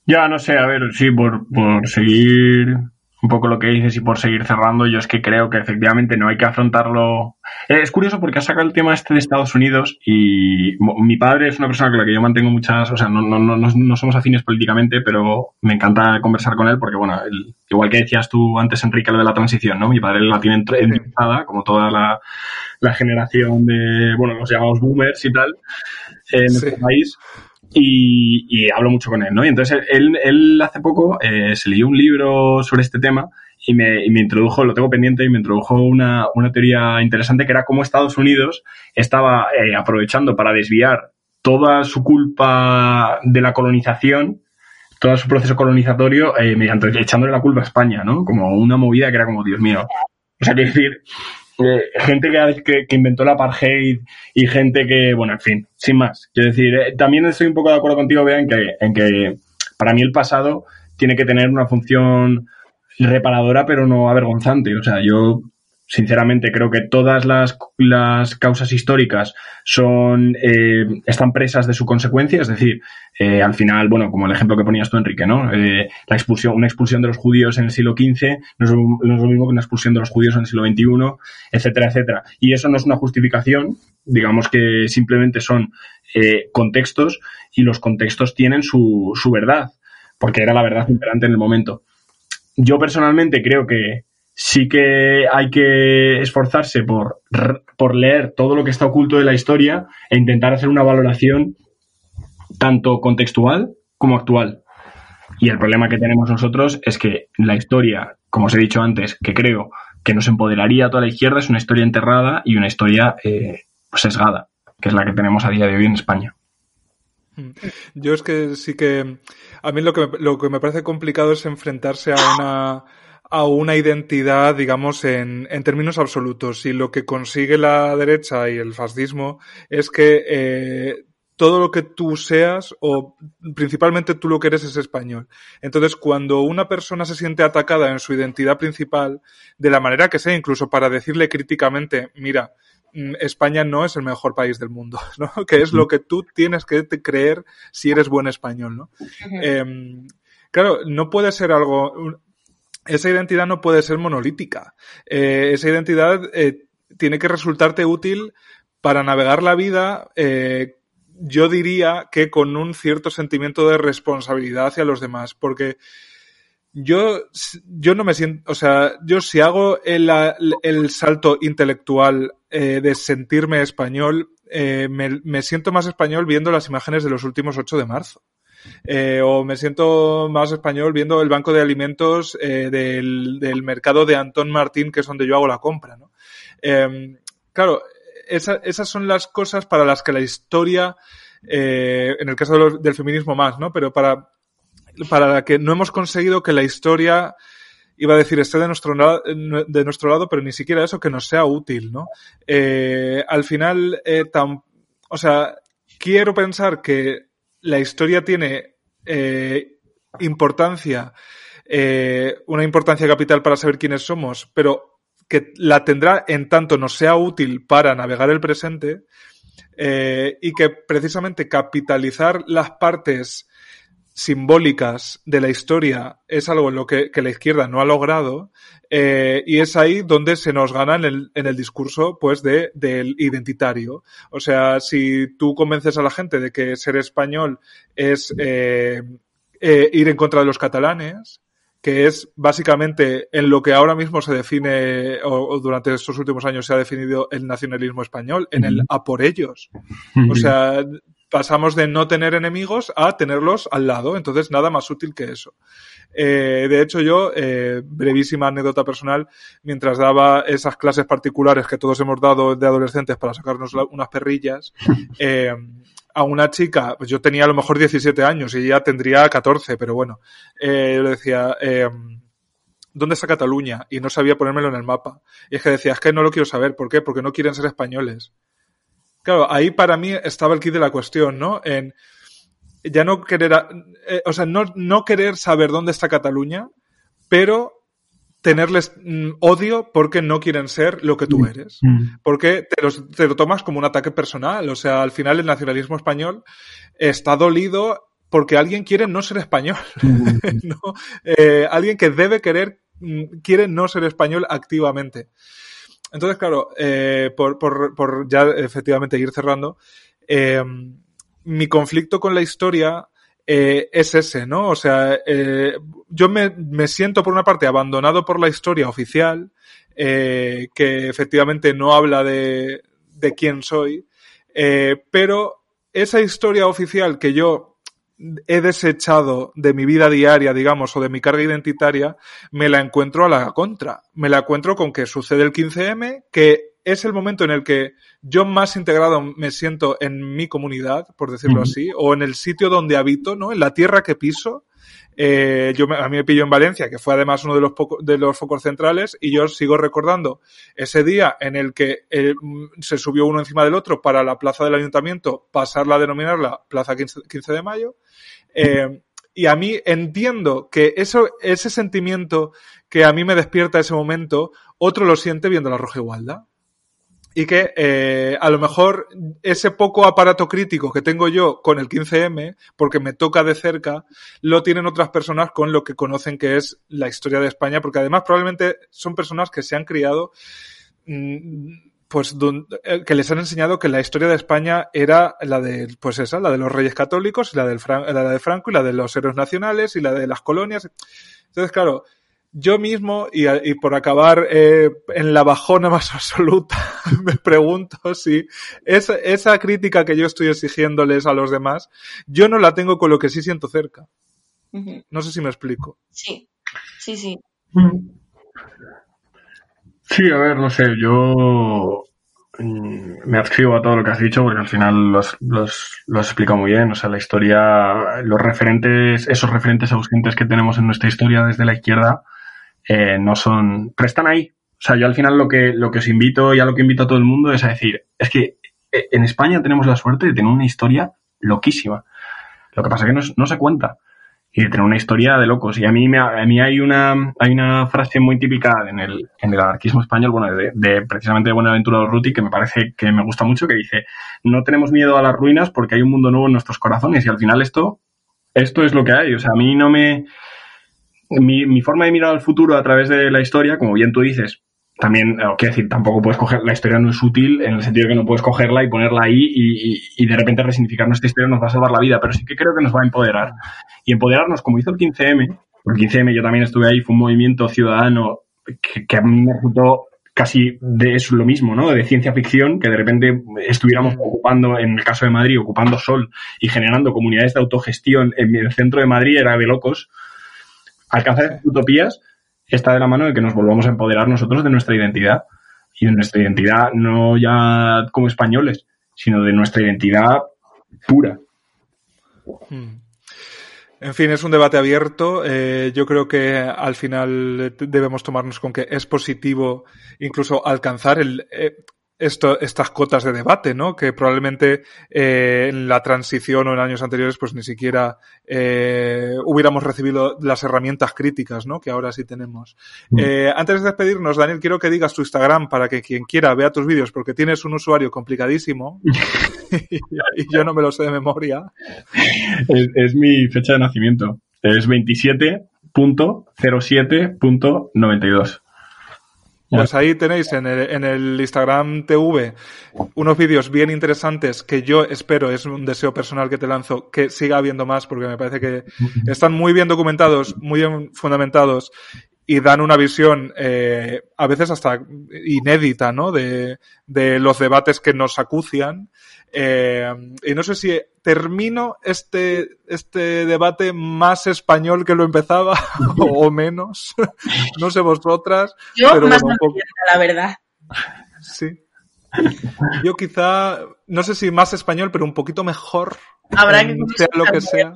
Ya, no sé, a ver, sí, por, por seguir un poco lo que dices y por seguir cerrando, yo es que creo que efectivamente no hay que afrontarlo. Eh, es curioso porque ha sacado el tema este de Estados Unidos y mi padre es una persona con la que yo mantengo muchas, o sea, no, no, no, no somos afines políticamente, pero me encanta conversar con él porque, bueno, igual que decías tú antes, Enrique, lo de la transición, ¿no? Mi padre la tiene entrada, como toda la, la, generación de, bueno, los llamamos boomers y tal, en este país. Y, hablo mucho con él, ¿no? Y entonces él, hace poco eh, se leyó un libro sobre este tema y me, me, introdujo, lo tengo pendiente, y me introdujo una, una teoría interesante que era cómo Estados Unidos estaba eh, aprovechando para desviar toda su culpa de la colonización, todo su proceso colonizatorio, eh, mediante echándole la culpa a España, ¿no? Como una movida que era como, Dios mío. O sea, quiero decir, gente que, inventó la apartheid y gente que, bueno, en fin, sin más. Quiero decir, eh, también estoy un poco de acuerdo contigo, Bea, en que, en que para mí el pasado tiene que tener una función reparadora, pero no avergonzante. O sea, yo sinceramente creo que todas las, las causas históricas son eh, están presas de su consecuencia, es decir, eh, al final, bueno, como el ejemplo que ponías tú, Enrique, ¿no? Eh, la expulsión, una expulsión de los judíos en el siglo XV no es, lo mismo que una expulsión de los judíos en el siglo XXI, etcétera, etcétera. Y eso no es una justificación, digamos que simplemente son contextos y los contextos tienen su, su verdad, porque era la verdad imperante en el momento. Yo personalmente creo que, sí que hay que esforzarse por, por leer todo lo que está oculto de la historia e intentar hacer una valoración tanto contextual como actual. Y el problema que tenemos nosotros es que la historia, como os he dicho antes, que creo que nos empoderaría a toda la izquierda, es una historia enterrada y una historia eh, sesgada, que es la que tenemos a día de hoy en España. Yo es que sí que a mí lo que lo que me parece complicado es enfrentarse a una a una identidad, digamos, en, en, términos absolutos. Y lo que consigue la derecha y el fascismo es que eh, todo lo que tú seas, o principalmente tú lo que eres, es español. Entonces, cuando una persona se siente atacada en su identidad principal, de la manera que sea, incluso para decirle críticamente, mira, mm, España no es el mejor país del mundo, ¿no? Que es lo que tú tienes que creer si eres buen español, ¿no? eh, claro, no puede ser algo, esa identidad no puede ser monolítica. Eh, esa identidad eh, tiene que resultarte útil para navegar la vida, eh, yo diría que con un cierto sentimiento de responsabilidad hacia los demás, porque yo, yo no me siento, o sea, yo si hago el, el salto intelectual de sentirme español, me, me siento más español viendo las imágenes de los últimos 8 de marzo. Eh, o me siento más español viendo el banco de alimentos eh, del, del, mercado de Antón Martín, que es donde yo hago la compra. ¿no? Eh, claro, esa, esas son las cosas para las que la historia, eh, en el caso del feminismo más, ¿no? Pero para, para que no hemos conseguido que la historia iba a decir, esté de nuestro, de nuestro lado, pero ni siquiera eso que nos sea útil, ¿no? Eh, al final, eh, o sea, quiero pensar que la historia tiene eh, importancia, eh, una importancia capital para saber quiénes somos, pero que la tendrá en tanto nos sea útil para navegar el presente eh, y que precisamente capitalizar las partes simbólicas de la historia es algo en lo que, la izquierda no ha logrado eh, y es ahí donde se nos gana en el, en el discurso pues de, del identitario. O sea, si tú convences a la gente de que ser español es eh, eh, ir en contra de los catalanes, que es básicamente en lo que ahora mismo se define, o, durante estos últimos años se ha definido el nacionalismo español, en el a por ellos. O sea, pasamos de no tener enemigos a tenerlos al lado, entonces nada más útil que eso. Eh, de hecho, yo, eh, brevísima anécdota personal, mientras daba esas clases particulares que todos hemos dado de adolescentes para sacarnos unas perrillas, eh, a una chica, pues yo tenía a lo mejor 17 años y ella tendría 14, pero bueno, eh, yo le decía, eh, ¿dónde está Cataluña? Y no sabía ponérmelo en el mapa. Y es que decía, es que no lo quiero saber. ¿Por qué? Porque no quieren ser españoles. Claro, ahí para mí estaba el kit de la cuestión, ¿no? En ya no querer, eh, o sea, no, no querer saber dónde está Cataluña, pero tenerles mm, odio porque no quieren ser lo que tú mm. eres. Mm. Porque te, te, lo tomas como un ataque personal. O sea, al final el nacionalismo español está dolido porque alguien quiere no ser español. ¿no? Eh, alguien que debe querer, quiere no ser español activamente. Entonces, claro, eh, por, por, por, ya efectivamente ir cerrando, eh, mi conflicto con la historia eh, es ese, ¿no? O sea, yo me, me, siento por una parte abandonado por la historia oficial, que efectivamente no habla de, de quién soy, pero esa historia oficial que yo he desechado de mi vida diaria, digamos, o de mi carga identitaria, me la encuentro a la contra. Me la encuentro con que sucede el 15M, que es el momento en el que yo más integrado me siento en mi comunidad, por decirlo así, o en el sitio donde habito, ¿no? En la tierra que piso. Eh, yo a mí me pillo en Valencia, que fue además uno de los, de los focos centrales, y yo sigo recordando ese día en el que eh, se subió uno encima del otro para la plaza del ayuntamiento, pasarla a denominarla Plaza 15, 15 de Mayo. Eh, y a mí entiendo que eso, ese sentimiento que a mí me despierta ese momento, otro lo siente viendo la Roja Igualdad y que eh, a lo mejor ese poco aparato crítico que tengo yo con el 15M, porque me toca de cerca, lo tienen otras personas con lo que conocen que es la historia de España, porque además probablemente son personas que se han criado, mm, pues eh, que les han enseñado que la historia de España era la de, pues esa, la de los reyes católicos, la, del la de Franco y la de los héroes nacionales y la de las colonias. Entonces, claro, yo mismo, y, y por acabar eh, en la bajona más absoluta, me pregunto si esa, esa crítica que yo estoy exigiéndoles a los demás, yo no la tengo con lo que sí siento cerca. No sé si me explico. Sí, sí, sí. Sí, a ver, no sé, yo mm, me adscribo a todo lo que has dicho porque al final los, los, los explicado muy bien. O sea, la historia, los referentes, esos referentes ausentes que tenemos en nuestra historia desde la izquierda, eh, no son, pero están ahí. O sea, yo al final lo que, lo que os invito y a lo que invito a todo el mundo es a decir, es que eh, en España tenemos la suerte de tener una historia loquísima. Lo que pasa es que no, se cuenta. Y de tener una historia de locos. Y a mí, me, a mí hay, una, hay una frase muy típica en el, en el anarquismo español, bueno, de, de precisamente de Buenaventura Urruti, que me parece que me gusta mucho, que dice, no tenemos miedo a las ruinas porque hay un mundo nuevo en nuestros corazones. Y al final esto, esto es lo que hay. O sea, a mí no me, mi, forma de mirar al futuro a través de la historia, como bien tú dices, también, eh, quiero decir, tampoco puedes coger, la historia no es útil en el sentido de que no puedes cogerla y ponerla ahí y, de repente resignificar nuestra historia nos va a salvar la vida, pero sí que creo que nos va a empoderar. Y empoderarnos, como hizo el 15M, el 15M yo también estuve ahí, fue un movimiento ciudadano que, que a mí me resultó casi de lo mismo, ¿no? De ciencia ficción, que de repente estuviéramos ocupando, en el caso de Madrid, ocupando sol y generando comunidades de autogestión en el centro de Madrid era de locos alcanzar esas utopías está de la mano de que nos volvamos a empoderar nosotros de nuestra identidad. Y de nuestra identidad no ya como españoles, sino de nuestra identidad pura. Hmm. En fin, es un debate abierto. Eh, yo creo que al final debemos tomarnos con que es positivo incluso alcanzar el, eh, esto, estas cotas de debate, ¿no? Que probablemente eh, en la transición o en años anteriores, pues ni siquiera eh, hubiéramos recibido las herramientas críticas, ¿no? Que ahora sí tenemos. Mm. Eh, antes de despedirnos, Daniel, quiero que digas tu Instagram para que quien quiera vea tus vídeos, porque tienes un usuario complicadísimo y yo no me lo sé de memoria. Es, es mi fecha de nacimiento. Es 27.07.92. Pues ahí tenéis en el, en el, Instagram TV unos vídeos bien interesantes que yo espero, es un deseo personal que te lanzo, que siga habiendo más porque me parece que están muy bien documentados, muy bien fundamentados y dan una visión eh, a veces hasta inédita, ¿no? De, de los debates que nos acucian. Eh, y no sé si termino este, este debate más español que lo empezaba o menos. no sé vosotras. Yo pero más bueno, poco- la verdad. Sí. Yo quizá, no sé si más español, pero un poquito mejor. Habrá que sea lo que sea.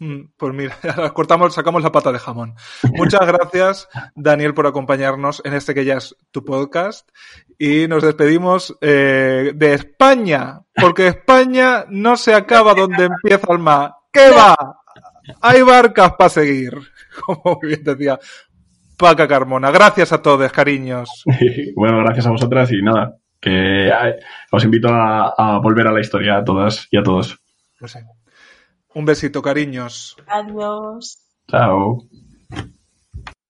Mm, Pues mira, cortamos, sacamos la pata de jamón. Muchas gracias, Daniel, por acompañarnos en este que ya es tu podcast. Y nos despedimos eh, de España, porque España no se acaba donde empieza el mar. ¿Qué va? Hay barcas para seguir, como bien decía Paca Carmona. Gracias a todos, cariños. bueno, gracias a vosotras y nada, que os invito a, a volver a la historia a todas y a todos. No sé. Un besito, cariños. Adiós. Chao.